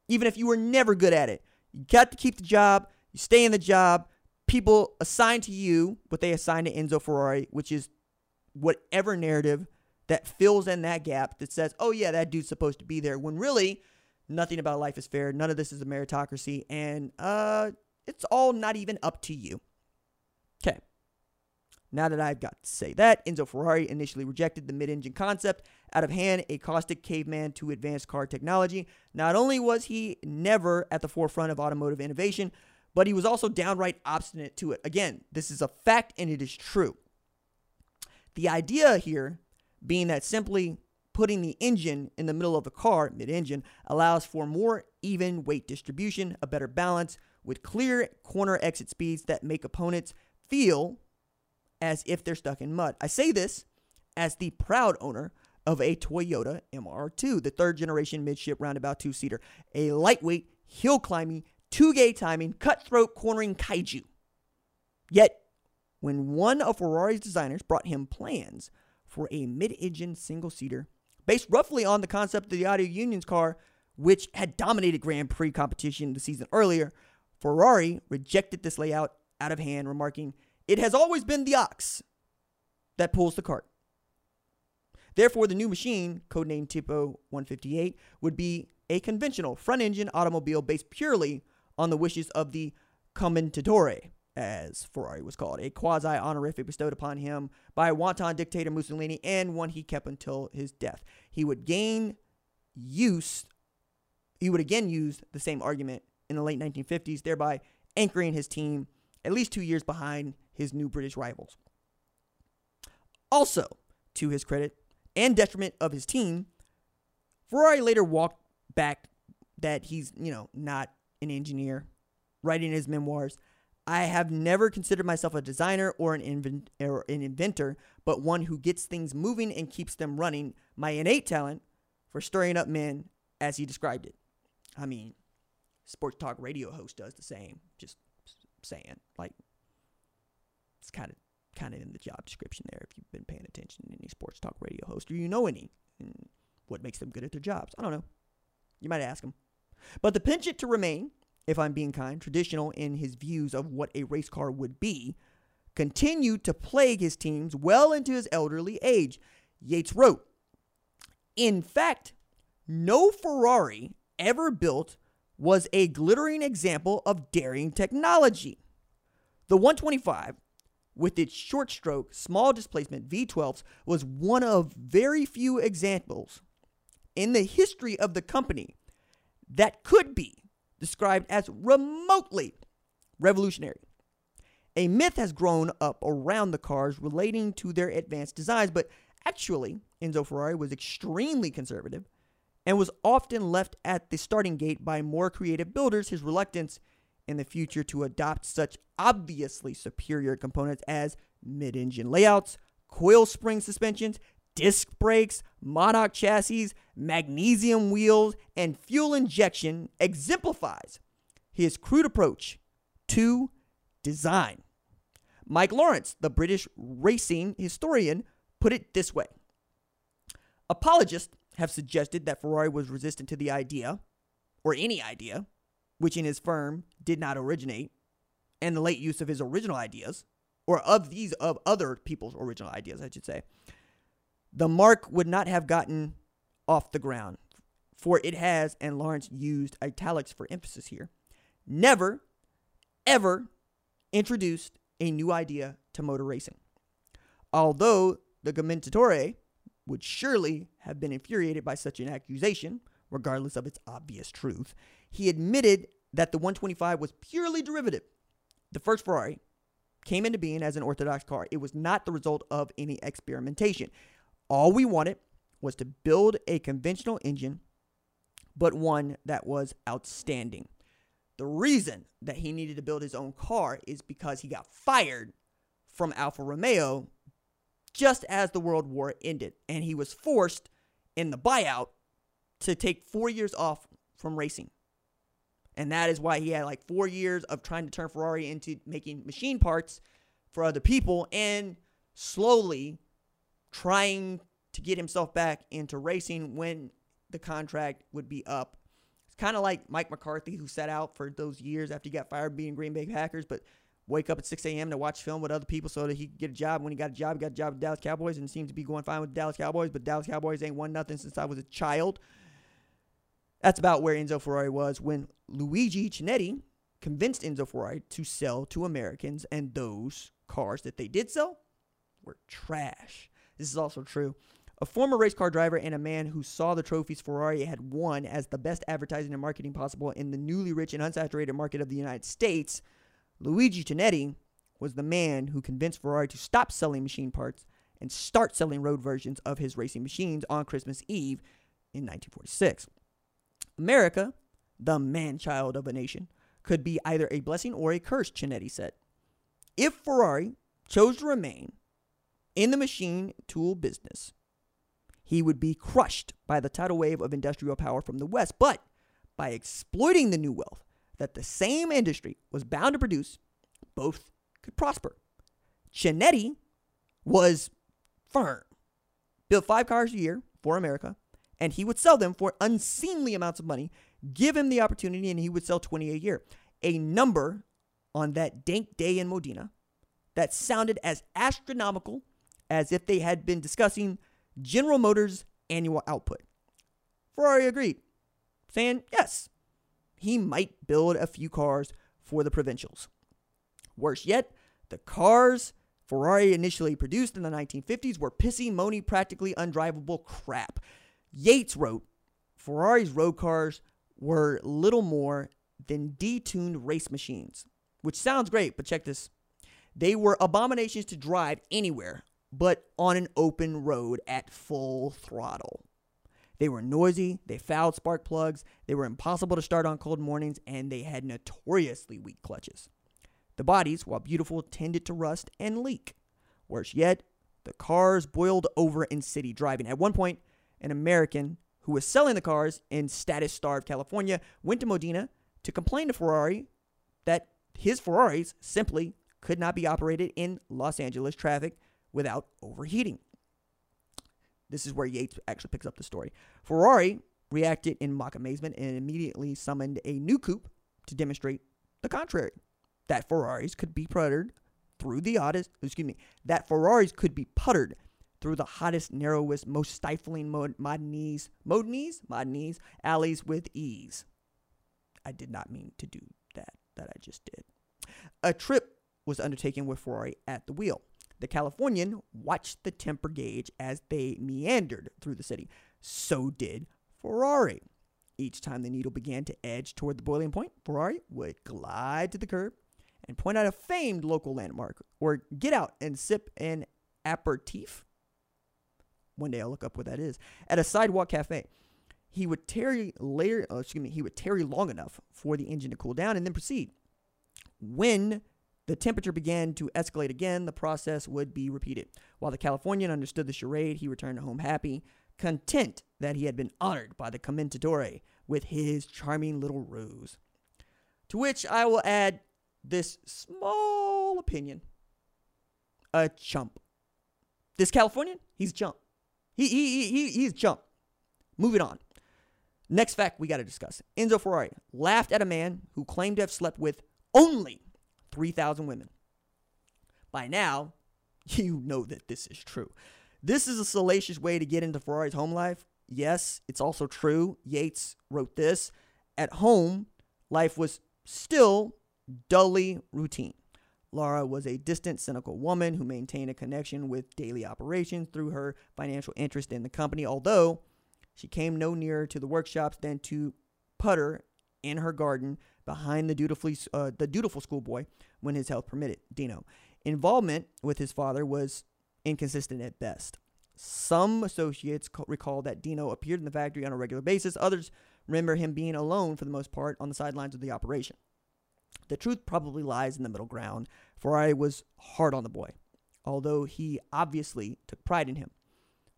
even if you were never good at it. You got to keep the job, you stay in the job. People assign to you what they assign to Enzo Ferrari, which is whatever narrative that fills in that gap that says, oh, yeah, that dude's supposed to be there, when really nothing about life is fair. None of this is a meritocracy, and uh, it's all not even up to you. Okay. Now that I've got to say that, Enzo Ferrari initially rejected the mid engine concept out of hand, a caustic caveman to advanced car technology. Not only was he never at the forefront of automotive innovation, but he was also downright obstinate to it. Again, this is a fact and it is true. The idea here being that simply putting the engine in the middle of the car, mid engine, allows for more even weight distribution, a better balance, with clear corner exit speeds that make opponents feel as if they're stuck in mud. I say this as the proud owner of a Toyota MR2, the third generation midship runabout two seater, a lightweight, hill climbing, two gate timing, cutthroat cornering kaiju. Yet, when one of Ferrari's designers brought him plans for a mid engine single seater based roughly on the concept of the Auto Union's car, which had dominated Grand Prix competition the season earlier, Ferrari rejected this layout out of hand, remarking, It has always been the ox that pulls the cart. Therefore, the new machine, codenamed Tipo 158, would be a conventional front engine automobile based purely on the wishes of the Commendatore, as Ferrari was called, a quasi honorific bestowed upon him by wanton dictator Mussolini and one he kept until his death. He would gain use, he would again use the same argument in the late 1950s, thereby anchoring his team at least two years behind his new British rivals. Also, to his credit and detriment of his team, Ferrari later walked back that he's, you know, not an engineer, writing his memoirs. I have never considered myself a designer or an, invent- or an inventor, but one who gets things moving and keeps them running. My innate talent for stirring up men, as he described it. I mean, sports talk radio host does the same. Just saying, like, it's kind of kind of in the job description there. If you've been paying attention to any sports talk radio host, or you know any, what makes them good at their jobs. I don't know. You might ask him. But the penchant to remain if I'm being kind, traditional in his views of what a race car would be, continued to plague his teams well into his elderly age. Yates wrote, In fact, no Ferrari ever built was a glittering example of daring technology. The 125, with its short stroke, small displacement V12s, was one of very few examples in the history of the company that could be described as remotely revolutionary. A myth has grown up around the cars relating to their advanced designs, but actually, Enzo Ferrari was extremely conservative and was often left at the starting gate by more creative builders. His reluctance in the future to adopt such obviously superior components as mid engine layouts, coil spring suspensions, disc brakes, monocoque chassis, magnesium wheels, and fuel injection exemplifies his crude approach to design. Mike Lawrence, the British racing historian, put it this way Apologists have suggested that Ferrari was resistant to the idea, or any idea, which in his firm did not originate, and the late use of his original ideas, or of these of other people's original ideas, I should say the marque would not have gotten off the ground, for it has, and Lawrence used italics for emphasis here, never, ever introduced a new idea to motor racing. Although the Commendatore would surely have been infuriated by such an accusation, regardless of its obvious truth, he admitted that the 125 was purely derivative. The first Ferrari came into being as an orthodox car. It was not the result of any experimentation. All we wanted was to build a conventional engine, but one that was outstanding. The reason that he needed to build his own car is because he got fired from Alfa Romeo just as the World War ended, and he was forced in the buyout to take four years off from racing. And that is why he had like four years of trying to turn Ferrari into making machine parts for other people and slowly trying to get himself back into racing when the contract would be up. It's kind of like Mike McCarthy, who sat out for those years after he got fired being Green Bay Packers, but wake up at 6 a.m. to watch film with other people so that he could get a job. When he got a job, he got a job with Dallas Cowboys and seems to be going fine with Dallas Cowboys, but Dallas Cowboys ain't won nothing since I was a child. That's about where Enzo Ferrari was when Luigi Chinetti convinced Enzo Ferrari to sell to Americans, and those cars that they did sell were trash. This is also true. A former race car driver and a man who saw the trophies Ferrari had won as the best advertising and marketing possible in the newly rich and unsaturated market of the United States, Luigi Chinetti was the man who convinced Ferrari to stop selling machine parts and start selling road versions of his racing machines on Christmas Eve in 1946. America, the man child of a nation, could be either a blessing or a curse, Chinetti said. If Ferrari chose to remain in the machine tool business, he would be crushed by the tidal wave of industrial power from the West. But by exploiting the new wealth that the same industry was bound to produce, both could prosper. Chinetti was firm. Built five cars a year for America, and he would sell them for unseemly amounts of money. Give him the opportunity, and he would sell 20 a year. A number on that dank day in Modena that sounded as astronomical as if they had been discussing General Motors' annual output. Ferrari agreed, saying yes, he might build a few cars for the provincials. Worse yet, the cars Ferrari initially produced in the 1950s were pissy, moany, practically undrivable crap. Yates wrote Ferrari's road cars were little more than detuned race machines, which sounds great, but check this. They were abominations to drive anywhere but on an open road at full throttle. They were noisy, they fouled spark plugs, they were impossible to start on cold mornings, and they had notoriously weak clutches. The bodies, while beautiful, tended to rust and leak. Worse yet, the cars boiled over in city driving. At one point, an American who was selling the cars in status starved California went to Modena to complain to Ferrari that his Ferraris simply could not be operated in Los Angeles traffic without overheating. This is where Yates actually picks up the story. Ferrari reacted in mock amazement and immediately summoned a new coupe to demonstrate the contrary that Ferraris could be puttered through the hottest, excuse me, that Ferraris could be puttered through the hottest, narrowest, most stifling mod- Modenese, Modenese alleys with ease. I did not mean to do that, that I just did. A trip was undertaken with Ferrari at the wheel. The Californian watched the temper gauge as they meandered through the city. So did Ferrari. Each time the needle began to edge toward the boiling point, Ferrari would glide to the curb and point out a famed local landmark or get out and sip an aperitif. One day I'll look up what that is. At a sidewalk cafe. He would tarry later, oh, excuse me, he would tarry long enough for the engine to cool down and then proceed. When the temperature began to escalate again. The process would be repeated. While the Californian understood the charade, he returned home happy, content that he had been honored by the Commendatore with his charming little ruse. To which I will add this small opinion a chump. This Californian, he's a chump. He, he, he, he's a chump. Moving on. Next fact we got to discuss Enzo Ferrari laughed at a man who claimed to have slept with only 3,000 women. By now, you know that this is true. This is a salacious way to get into Ferrari's home life. Yes, it's also true. Yates wrote this. At home, life was still dully routine. Laura was a distant, cynical woman who maintained a connection with daily operations through her financial interest in the company, although she came no nearer to the workshops than to putter in her garden behind the dutifully uh, the dutiful schoolboy when his health permitted. Dino involvement with his father was inconsistent at best. Some associates recall that Dino appeared in the factory on a regular basis. Others remember him being alone for the most part on the sidelines of the operation. The truth probably lies in the middle ground, for I was hard on the boy, although he obviously took pride in him.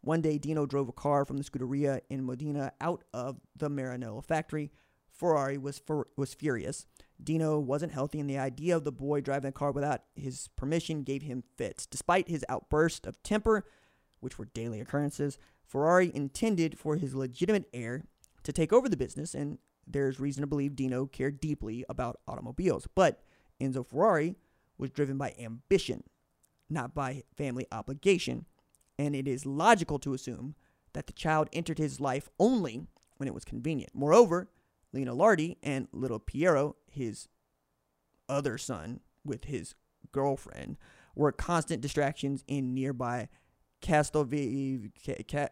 One day, Dino drove a car from the Scuderia in Modena out of the Maranello factory Ferrari was was furious. Dino wasn't healthy, and the idea of the boy driving a car without his permission gave him fits. Despite his outburst of temper, which were daily occurrences, Ferrari intended for his legitimate heir to take over the business, and there's reason to believe Dino cared deeply about automobiles. But Enzo Ferrari was driven by ambition, not by family obligation, and it is logical to assume that the child entered his life only when it was convenient. Moreover, Lina Lardi and little Piero, his other son with his girlfriend, were constant distractions in nearby Castelve-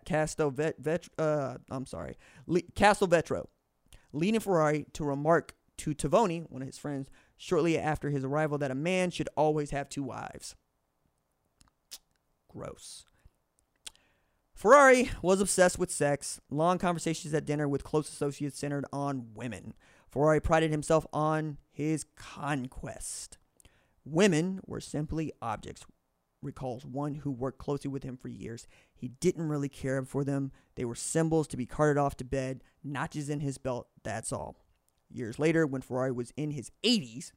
Castelvet, uh, I'm sorry, Castelvetro, leading Ferrari to remark to Tavoni, one of his friends, shortly after his arrival that a man should always have two wives. Gross. Ferrari was obsessed with sex. Long conversations at dinner with close associates centered on women. Ferrari prided himself on his conquest. Women were simply objects, recalls one who worked closely with him for years. He didn't really care for them. They were symbols to be carted off to bed, notches in his belt, that's all. Years later, when Ferrari was in his 80s,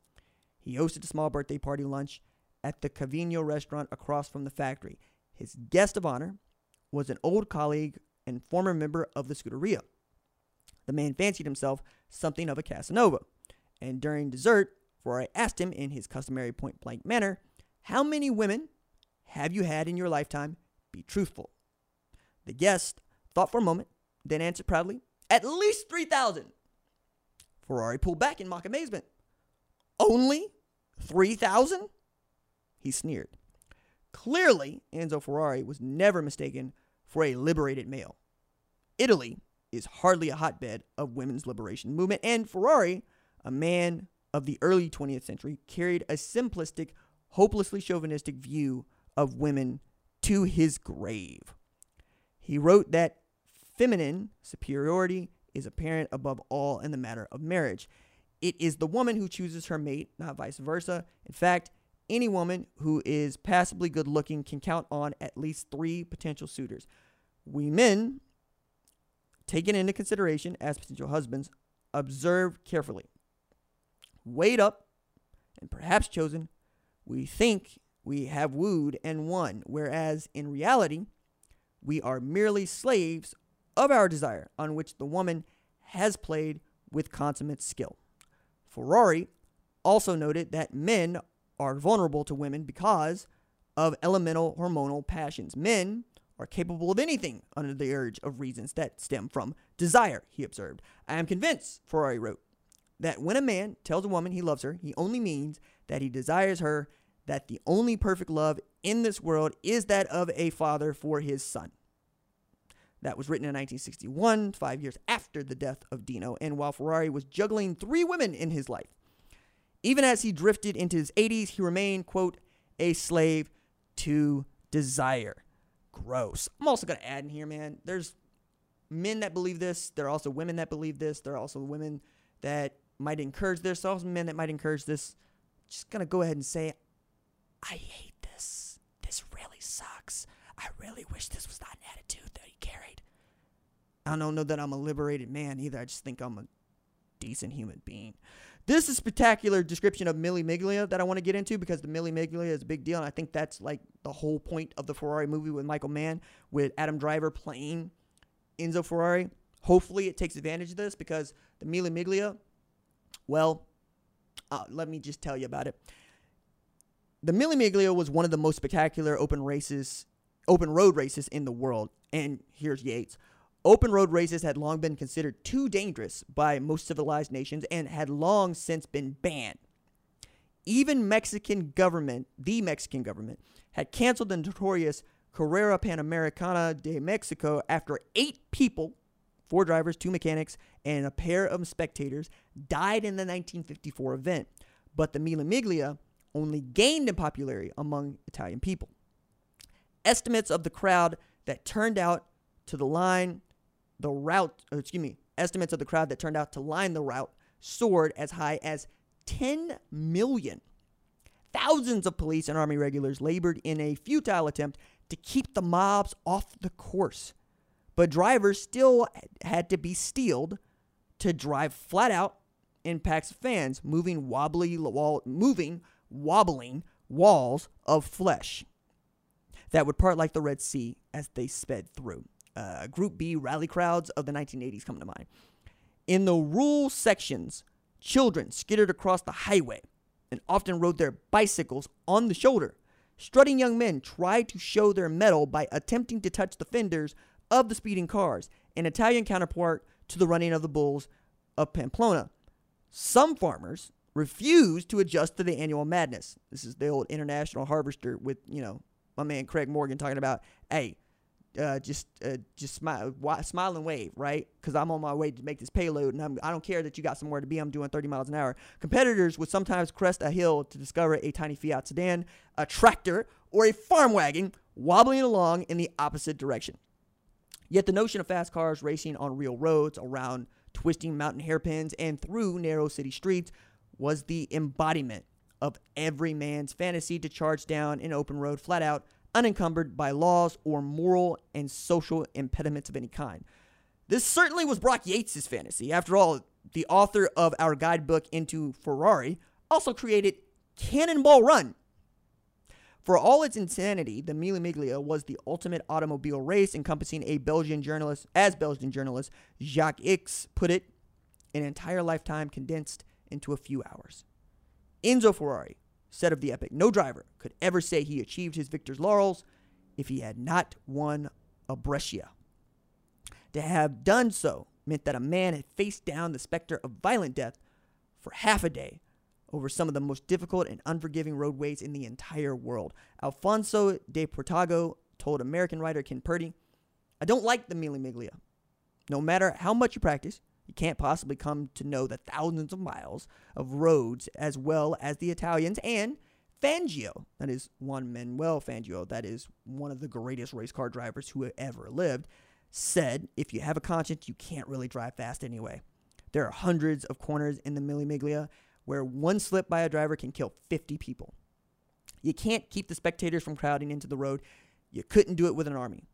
he hosted a small birthday party lunch at the Cavallino restaurant across from the factory. His guest of honor was an old colleague and former member of the Scuderia. The man fancied himself something of a Casanova, and during dessert, Ferrari asked him in his customary point blank manner, How many women have you had in your lifetime? Be truthful. The guest thought for a moment, then answered proudly, At least 3,000. Ferrari pulled back in mock amazement. Only 3,000? He sneered. Clearly, Enzo Ferrari was never mistaken for a liberated male. Italy is hardly a hotbed of women's liberation movement, and Ferrari, a man of the early 20th century, carried a simplistic, hopelessly chauvinistic view of women to his grave. He wrote that feminine superiority is apparent above all in the matter of marriage. It is the woman who chooses her mate, not vice versa. In fact, any woman who is passably good looking can count on at least three potential suitors. We men, taken into consideration as potential husbands, observe carefully. Weighed up and perhaps chosen, we think we have wooed and won, whereas in reality, we are merely slaves of our desire, on which the woman has played with consummate skill. Ferrari also noted that men are vulnerable to women because of elemental hormonal passions. Men are capable of anything under the urge of reasons that stem from desire, he observed. I am convinced, Ferrari wrote, that when a man tells a woman he loves her, he only means that he desires her, that the only perfect love in this world is that of a father for his son. That was written in 1961, five years after the death of Dino, and while Ferrari was juggling three women in his life. Even as he drifted into his 80s, he remained, quote, a slave to desire. Gross. I'm also going to add in here, man, there's men that believe this. There are also women that believe this. There are also women that might encourage this. Also men that might encourage this. Just going to go ahead and say, I hate this. This really sucks. I really wish this was not an attitude that he carried. I don't know that I'm a liberated man either. I just think I'm a decent human being. This is spectacular description of Mille Miglia that I want to get into because the Mille Miglia is a big deal. And I think that's like the whole point of the Ferrari movie with Michael Mann, with Adam Driver playing Enzo Ferrari. Hopefully, it takes advantage of this because the Mille Miglia, well, uh, let me just tell you about it. The Mille Miglia was one of the most spectacular open races, open road races in the world. And here's Yates. Open road races had long been considered too dangerous by most civilized nations and had long since been banned. Even Mexican government, the Mexican government, had canceled the notorious Carrera Panamericana de Mexico after eight people, four drivers, two mechanics, and a pair of spectators died in the 1954 event. But the Mille Miglia only gained in popularity among Italian people. Estimates of the crowd that turned out to the line the route, uh, excuse me, estimates of the crowd that turned out to line the route soared as high as 10 million. Thousands of police and army regulars labored in a futile attempt to keep the mobs off the course. But drivers still had to be steeled to drive flat out in packs of fans, moving wobbly wall, moving wobbling walls of flesh that would part like the Red Sea as they sped through uh, Group B rally crowds of the 1980s come to mind. In the rural sections, children skittered across the highway and often rode their bicycles on the shoulder. Strutting young men tried to show their mettle by attempting to touch the fenders of the speeding cars, an Italian counterpart to the running of the bulls of Pamplona. Some farmers refused to adjust to the annual madness. This is the old international harvester with, you know, my man Craig Morgan talking about, hey, uh, just uh, just smile, smile and wave, right? Because I'm on my way to make this payload, and I'm, I do not care that you got somewhere to be. I'm doing 30 miles an hour. Competitors would sometimes crest a hill to discover a tiny Fiat sedan, a tractor, or a farm wagon wobbling along in the opposite direction. Yet the notion of fast cars racing on real roads, around twisting mountain hairpins, and through narrow city streets was the embodiment of every man's fantasy to charge down an open road flat out, unencumbered by laws or moral and social impediments of any kind. This certainly was Brock Yates' fantasy. After all, the author of our guidebook into Ferrari also created Cannonball Run. For all its insanity, the Mille Miglia was the ultimate automobile race encompassing a Belgian journalist, as Belgian journalist Jacques Ickx put it, an entire lifetime condensed into a few hours. Enzo Ferrari said of the epic, no driver could ever say he achieved his victor's laurels if he had not won a Brescia. To have done so meant that a man had faced down the specter of violent death for half a day over some of the most difficult and unforgiving roadways in the entire world. Alfonso de Portago told American writer Ken Purdy, I don't like the Mille Miglia. No matter how much you practice, you can't possibly come to know the thousands of miles of roads as well as the Italians and Fangio, that is Juan Manuel Fangio, that is one of the greatest race car drivers who ever lived, said if you have a conscience, you can't really drive fast anyway. There are hundreds of corners in the Mille Miglia where one slip by a driver can kill 50 people. You can't keep the spectators from crowding into the road. You couldn't do it with an army.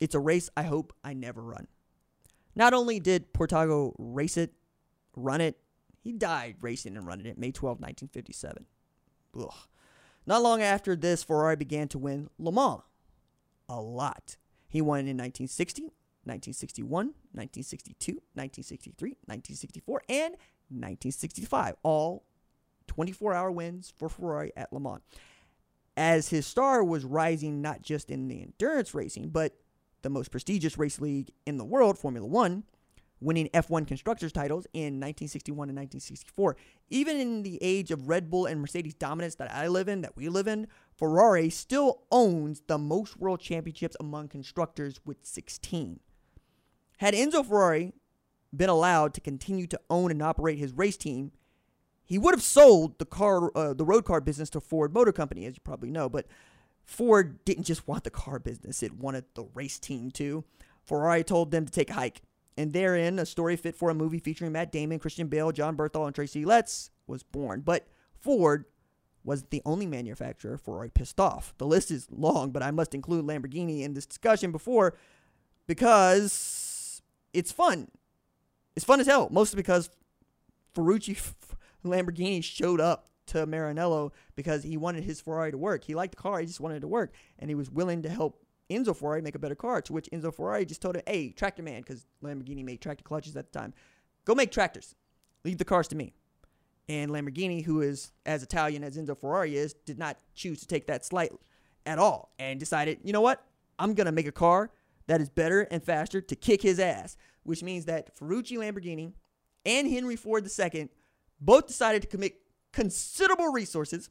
It's a race I hope I never run. Not only did Portago race it, run it, he died racing and running it May 12, 1957. Ugh. Not long after this, Ferrari began to win Le Mans. A lot. He won in 1960, 1961, 1962, 1963, 1964, and 1965. All 24 hour wins for Ferrari at Le Mans. As his star was rising not just in the endurance racing, but the most prestigious race league in the world, Formula One, winning F1 constructors titles in 1961 and 1964. Even in the age of Red Bull and Mercedes dominance that I live in, that we live in, Ferrari still owns the most world championships among constructors with 16. Had Enzo Ferrari been allowed to continue to own and operate his race team, he would have sold the car, uh, the road car business to Ford Motor Company, as you probably know. But Ford didn't just want the car business; it wanted the race team too. Ferrari told them to take a hike, and therein, a story fit for a movie featuring Matt Damon, Christian Bale, Jon Bernthal, and Tracy Letts was born. But Ford wasn't the only manufacturer Ferrari pissed off. The list is long, but I must include Lamborghini in this discussion before because it's fun. It's fun as hell, mostly because Ferruccio Lamborghini showed up to Maranello because he wanted his Ferrari to work. He liked the car, he just wanted it to work, and he was willing to help Enzo Ferrari make a better car. To which Enzo Ferrari just told him, "Hey, tractor man, because Lamborghini made tractor clutches at the time, go make tractors. Leave the cars to me." And Lamborghini, who is as Italian as Enzo Ferrari is, did not choose to take that slight at all, and decided, you know what? I'm gonna make a car that is better and faster to kick his ass which means that Ferruccio Lamborghini and Henry Ford II both decided to commit considerable resources,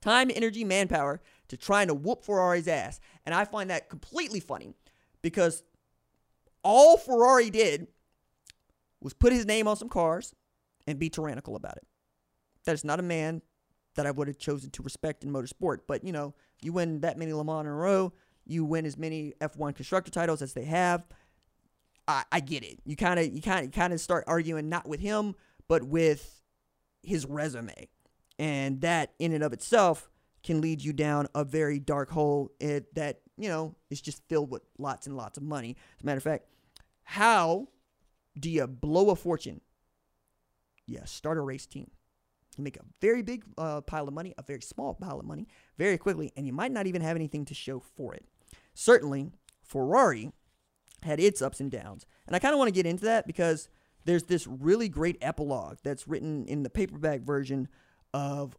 time, energy, manpower to trying to whoop Ferrari's ass. And I find that completely funny because all Ferrari did was put his name on some cars and be tyrannical about it. That is not a man that I would have chosen to respect in motorsport. But, you know, you win that many Le Mans in a row, you win as many F1 constructor titles as they have. I, I get it. You kind of you kind of kind of start arguing not with him, but with his resume, and that in and of itself can lead you down a very dark hole it, that you know is just filled with lots and lots of money. As a matter of fact, how do you blow a fortune? Yeah, start a race team. You make a very big uh, pile of money, a very small pile of money, very quickly, and you might not even have anything to show for it. Certainly, Ferrari had its ups and downs. And I kind of want to get into that because there's this really great epilogue that's written in the paperback version of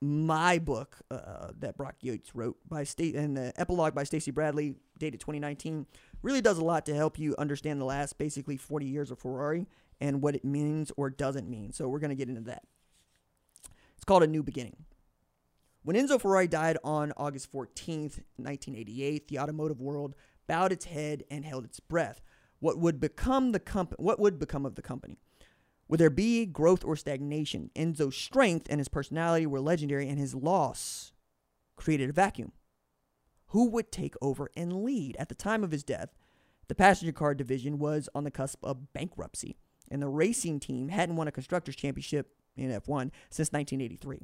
my book uh, that Brock Yates wrote by state and the epilogue by Stacy Bradley, dated 2019, really does a lot to help you understand the last basically 40 years of Ferrari and what it means or doesn't mean. So we're going to get into that. It's called A New Beginning. When Enzo Ferrari died on August 14th, 1988, the automotive world bowed its head and held its breath. What would become the comp- what would become of the company? Would there be growth or stagnation? Enzo's strength and his personality were legendary, and his loss created a vacuum. Who would take over and lead? At the time of his death, The passenger car division was on the cusp of bankruptcy, and the racing team hadn't won a constructors championship in F1 since 1983.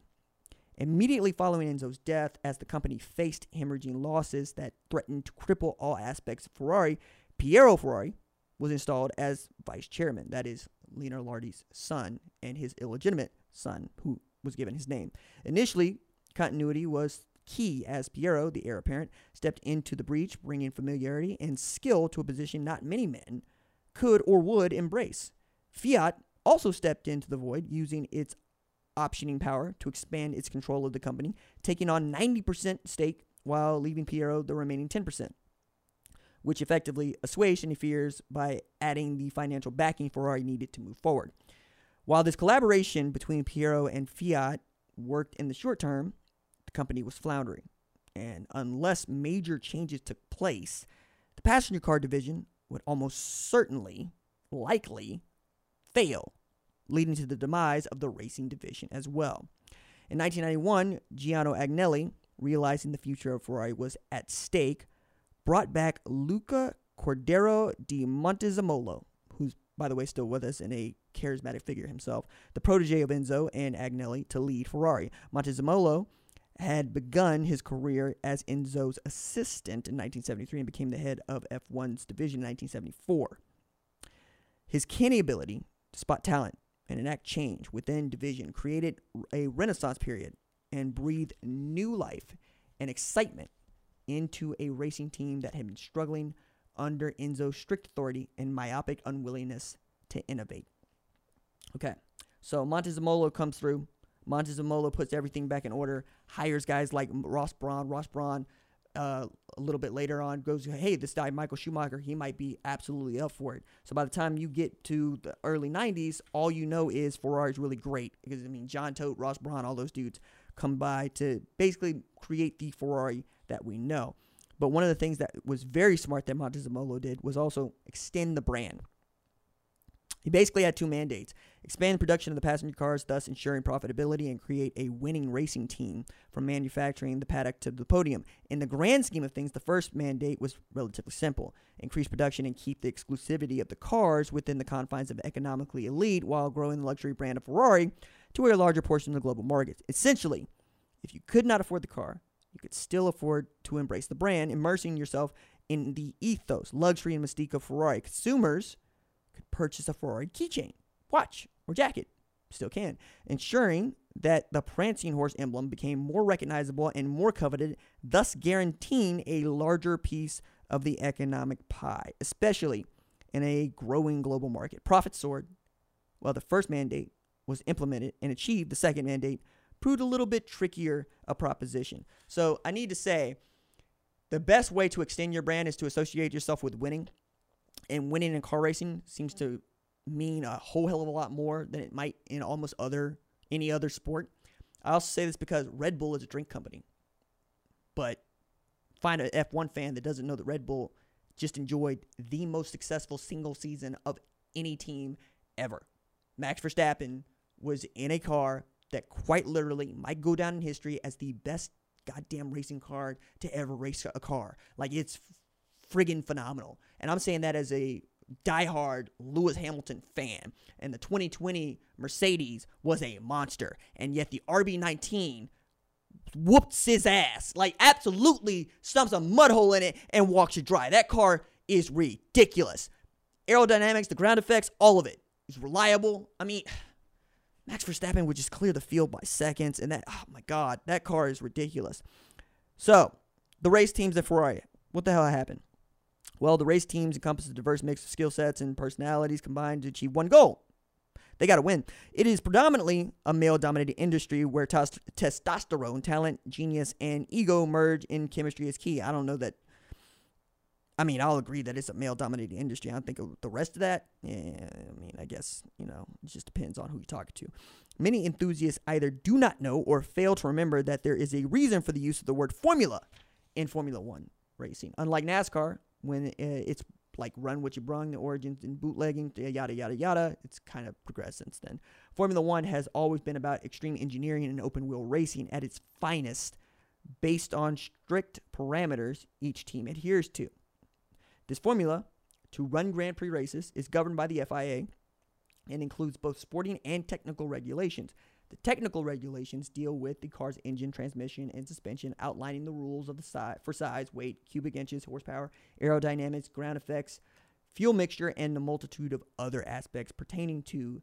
Immediately following Enzo's death, as the company faced hemorrhaging losses that threatened to cripple all aspects of Ferrari, Piero Ferrari was installed as vice chairman. That is Lina Lardi's son and his illegitimate son, who was given his name. Initially, continuity was key as Piero, the heir apparent, stepped into the breach, bringing familiarity and skill to a position not many men could or would embrace. Fiat also stepped into the void, using its optioning power to expand its control of the company, taking on 90% stake while leaving Piero the remaining 10%, which effectively assuaged any fears by adding the financial backing Ferrari needed to move forward. While this collaboration between Piero and Fiat worked in the short term, the company was floundering. And unless major changes took place, the passenger car division would almost certainly, likely, fail leading to the demise of the racing division as well. In 1991, Gianni Agnelli, realizing the future of Ferrari was at stake, brought back Luca Cordero di Montezemolo, who's, by the way, still with us and a charismatic figure himself, the protege of Enzo and Agnelli, to lead Ferrari. Montezemolo had begun his career as Enzo's assistant in 1973 and became the head of F1's division in 1974. His canny ability to spot talent and enact change within division created a renaissance period and breathed new life and excitement into a racing team that had been struggling under Enzo's strict authority and myopic unwillingness to innovate. Okay, so Montezemolo comes through. Montezemolo puts everything back in order, hires guys like Ross Brawn. Ross Brawn, uh, a little bit later on goes, hey, this guy, Michael Schumacher, he might be absolutely up for it. So by the time you get to the early 90s, all you know is Ferrari's really great. Because, I mean, John Todt, Ross Brawn, all those dudes come by to basically create the Ferrari that we know. But one of the things that was very smart that Montezemolo did was also extend the brand. He basically had two mandates expand production of the passenger cars, thus ensuring profitability, and create a winning racing team from manufacturing the paddock to the podium. In the grand scheme of things, the first mandate was relatively simple increase production and keep the exclusivity of the cars within the confines of economically elite while growing the luxury brand of Ferrari to a larger portion of the global market. Essentially, if you could not afford the car, you could still afford to embrace the brand, immersing yourself in the ethos, luxury, and mystique of Ferrari. Consumers could purchase a Ferrari keychain, watch, or jacket. Still can. Ensuring that the prancing horse emblem became more recognizable and more coveted, thus guaranteeing a larger piece of the economic pie, especially in a growing global market. Profit soared. While the first mandate was implemented and achieved, the second mandate proved a little bit trickier a proposition. So I need to say the best way to extend your brand is to associate yourself with winning and winning in car racing seems to mean a whole hell of a lot more than it might in almost other any other sport. I also say this because Red Bull is a drink company. But find an F1 fan that doesn't know that Red Bull just enjoyed the most successful single season of any team ever. Max Verstappen was in a car that quite literally might go down in history as the best goddamn racing car to ever race a car. Like it's friggin' phenomenal. And I'm saying that as a diehard Lewis Hamilton fan. And the 2020 Mercedes was a monster. And yet the RB19 whoops his ass. Like, absolutely stumps a mud hole in it and walks you dry. That car is ridiculous. Aerodynamics, the ground effects, all of it is reliable. I mean, Max Verstappen would just clear the field by seconds. And that, oh my God, that car is ridiculous. So, the race teams at Ferrari, what the hell happened? Well, the race teams encompass a diverse mix of skill sets and personalities combined to achieve one goal. They got to win. It is predominantly a male dominated industry where tos- testosterone, talent, genius, and ego merge in chemistry is key. I don't know that. I mean, I'll agree that it's a male dominated industry. I don't think the rest of that, yeah, I mean, I guess, you know, it just depends on who you're talking to. Many enthusiasts either do not know or fail to remember that there is a reason for the use of the word formula in Formula One racing. Unlike NASCAR, when uh, it's like run what you brung, the origins and bootlegging, yada yada yada. It's kind of progressed since then. Formula One has always been about extreme engineering and open wheel racing at its finest, based on strict parameters each team adheres to. This formula to run Grand Prix races is governed by the FIA and includes both sporting and technical regulations. The technical regulations deal with the car's engine, transmission, and suspension, outlining the rules of the size for size, weight, cubic inches, horsepower, aerodynamics, ground effects, fuel mixture, and the multitude of other aspects pertaining to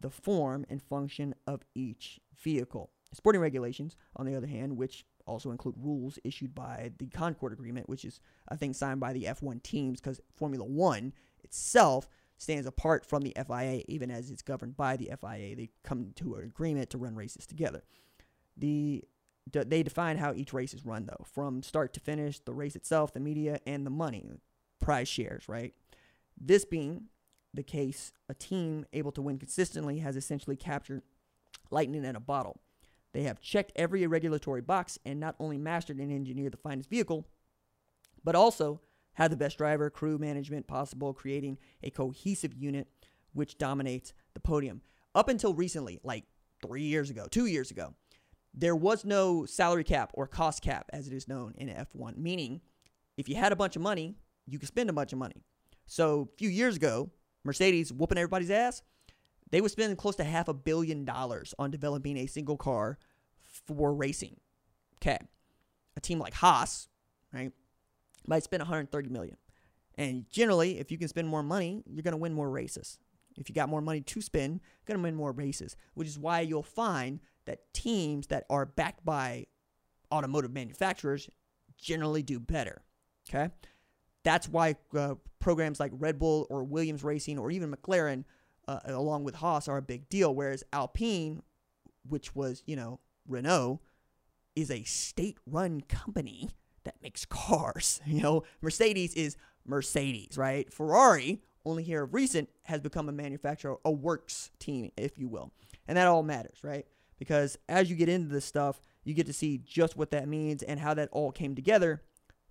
the form and function of each vehicle. Sporting regulations, on the other hand, which also include rules issued by the Concorde Agreement, which is, I think, signed by the F1 teams because Formula One itself stands apart from the FIA, even as it's governed by the FIA. They come to an agreement to run races together. The they define how each race is run, though, from start to finish, the race itself, the media, and the money, prize shares, right? This being the case, a team able to win consistently has essentially captured lightning in a bottle. They have checked every regulatory box and not only mastered and engineered the finest vehicle, but also had the best driver, crew management possible, creating a cohesive unit which dominates the podium. Up until recently, like three years ago, two years ago, there was no salary cap or cost cap, as it is known in F1, meaning if you had a bunch of money, you could spend a bunch of money. So a few years ago, Mercedes whooping everybody's ass, they would spend close to half a billion dollars on developing a single car for racing. Okay. A team like Haas, right, might spend 130 million. And generally, if you can spend more money, you're going to win more races. If you got more money to spend, you're going to win more races, which is why you'll find that teams that are backed by automotive manufacturers generally do better. Okay? That's why uh, programs like Red Bull or Williams Racing or even McLaren, uh, along with Haas, are a big deal. Whereas Alpine, which was, you know, Renault, is a state run company that makes cars. You know, Mercedes is Mercedes, right? Ferrari, only here of recent, has become a manufacturer, a works team, if you will. And that all matters, right? Because as you get into this stuff, you get to see just what that means and how that all came together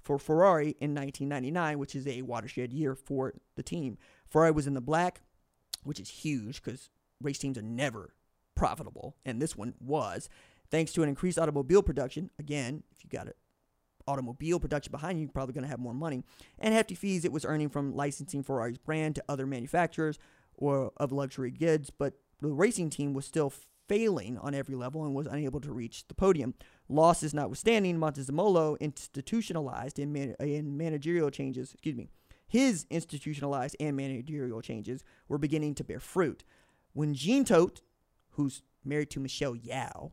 for Ferrari in 1999, which is a watershed year for the team. Ferrari was in the black, which is huge because race teams are never profitable, and this one was. Thanks to an increased automobile production, again, if you got it automobile production behind you, you're probably going to have more money. And hefty fees it was earning from licensing Ferrari's brand to other manufacturers or of luxury goods, but the racing team was still failing on every level and was unable to reach the podium. Losses notwithstanding, Montezemolo institutionalized in, man- in managerial changes, excuse me, his institutionalized and managerial changes were beginning to bear fruit. When Jean Todt, who's married to Michelle Yeoh,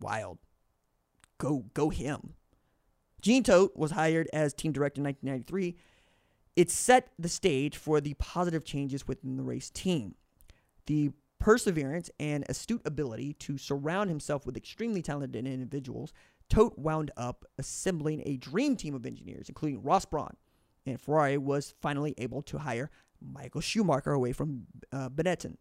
wild, go go him. Jean Todt was hired as team director in 1993. It set the stage for the positive changes within the race team. The perseverance, and astute ability to surround himself with extremely talented individuals, Todt wound up assembling a dream team of engineers, including Ross Brawn. And Ferrari was finally able to hire Michael Schumacher away from uh, Benetton.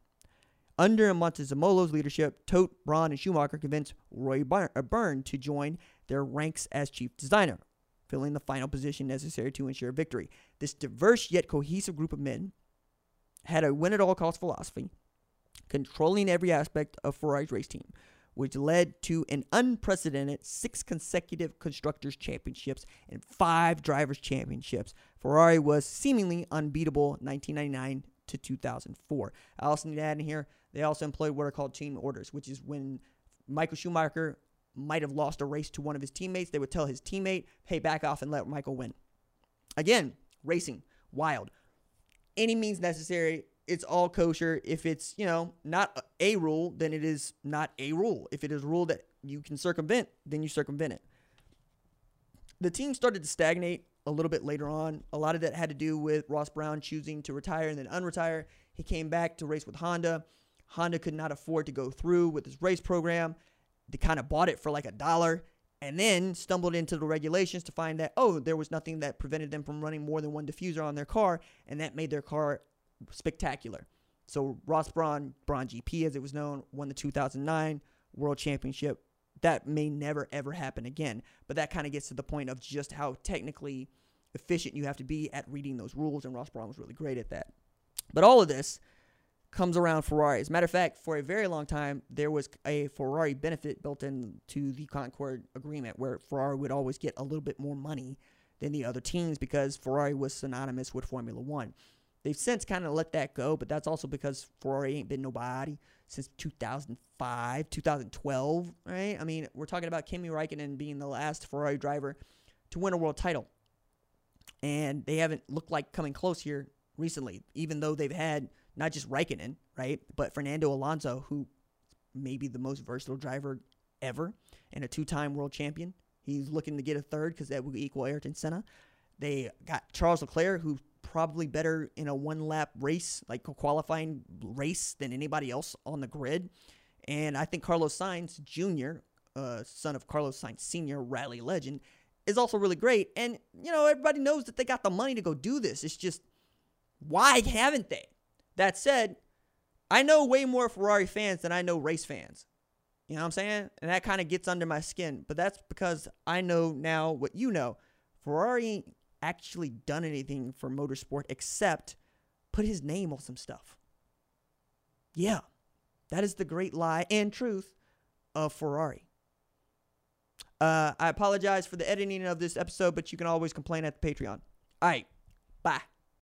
Under Montezemolo's leadership, Todt, Brawn, and Schumacher convinced Roy uh, Byrne to join their ranks as chief designer, filling the final position necessary to ensure victory. This diverse yet cohesive group of men had a win at all costs philosophy controlling every aspect of Ferrari's race team, which led to an unprecedented six consecutive Constructors' Championships and five Drivers' Championships. Ferrari was seemingly unbeatable 1999 to 2004. I also need to add in here, they also employed what are called team orders, which is when Michael Schumacher might have lost a race to one of his teammates, they would tell his teammate, hey, back off and let Michael win. Again, racing, wild. Any means necessary it's all kosher. If it's, you know, not a rule, then it is not a rule. If it is a rule that you can circumvent, then you circumvent it. The team started to stagnate a little bit later on. A lot of that had to do with Ross Brawn choosing to retire and then unretire. He came back to race with Honda. Honda could not afford to go through with his race program. They kind of bought it for like a dollar and then stumbled into the regulations to find that, oh, there was nothing that prevented them from running more than one diffuser on their car, and that made their car spectacular. So Ross Brawn, Brawn GP as it was known, won the 2009 World Championship. That may never ever happen again. But that kind of gets to the point of just how technically efficient you have to be at reading those rules, and Ross Brawn was really great at that. But all of this comes around Ferrari. As a matter of fact, for a very long time, there was a Ferrari benefit built into the Concorde agreement where Ferrari would always get a little bit more money than the other teams because Ferrari was synonymous with Formula One. They've since kind of let that go, but that's also because Ferrari ain't been nobody since 2005, 2012, right? I mean, we're talking about Kimi Raikkonen being the last Ferrari driver to win a world title. And they haven't looked like coming close here recently, even though they've had not just Raikkonen, right, but Fernando Alonso, who may be the most versatile driver ever and a two time world champion. He's looking to get a third because that would equal Ayrton Senna. They got Charles Leclerc, who's probably better in a one lap race, like a qualifying race, than anybody else on the grid. And I think Carlos Sainz Jr., uh, son of Carlos Sainz Sr., rally legend, is also really great. And, you know, everybody knows that they got the money to go do this. It's just, why haven't they? That said, I know way more Ferrari fans than I know race fans. You know what I'm saying? And that kind of gets under my skin. But that's because I know now what you know. Ferrari actually done anything for motorsport except put his name on some stuff. Yeah, that is the great lie and truth of Ferrari. Uh, I apologize for the editing of this episode, but you can always complain at the Patreon. All right, bye.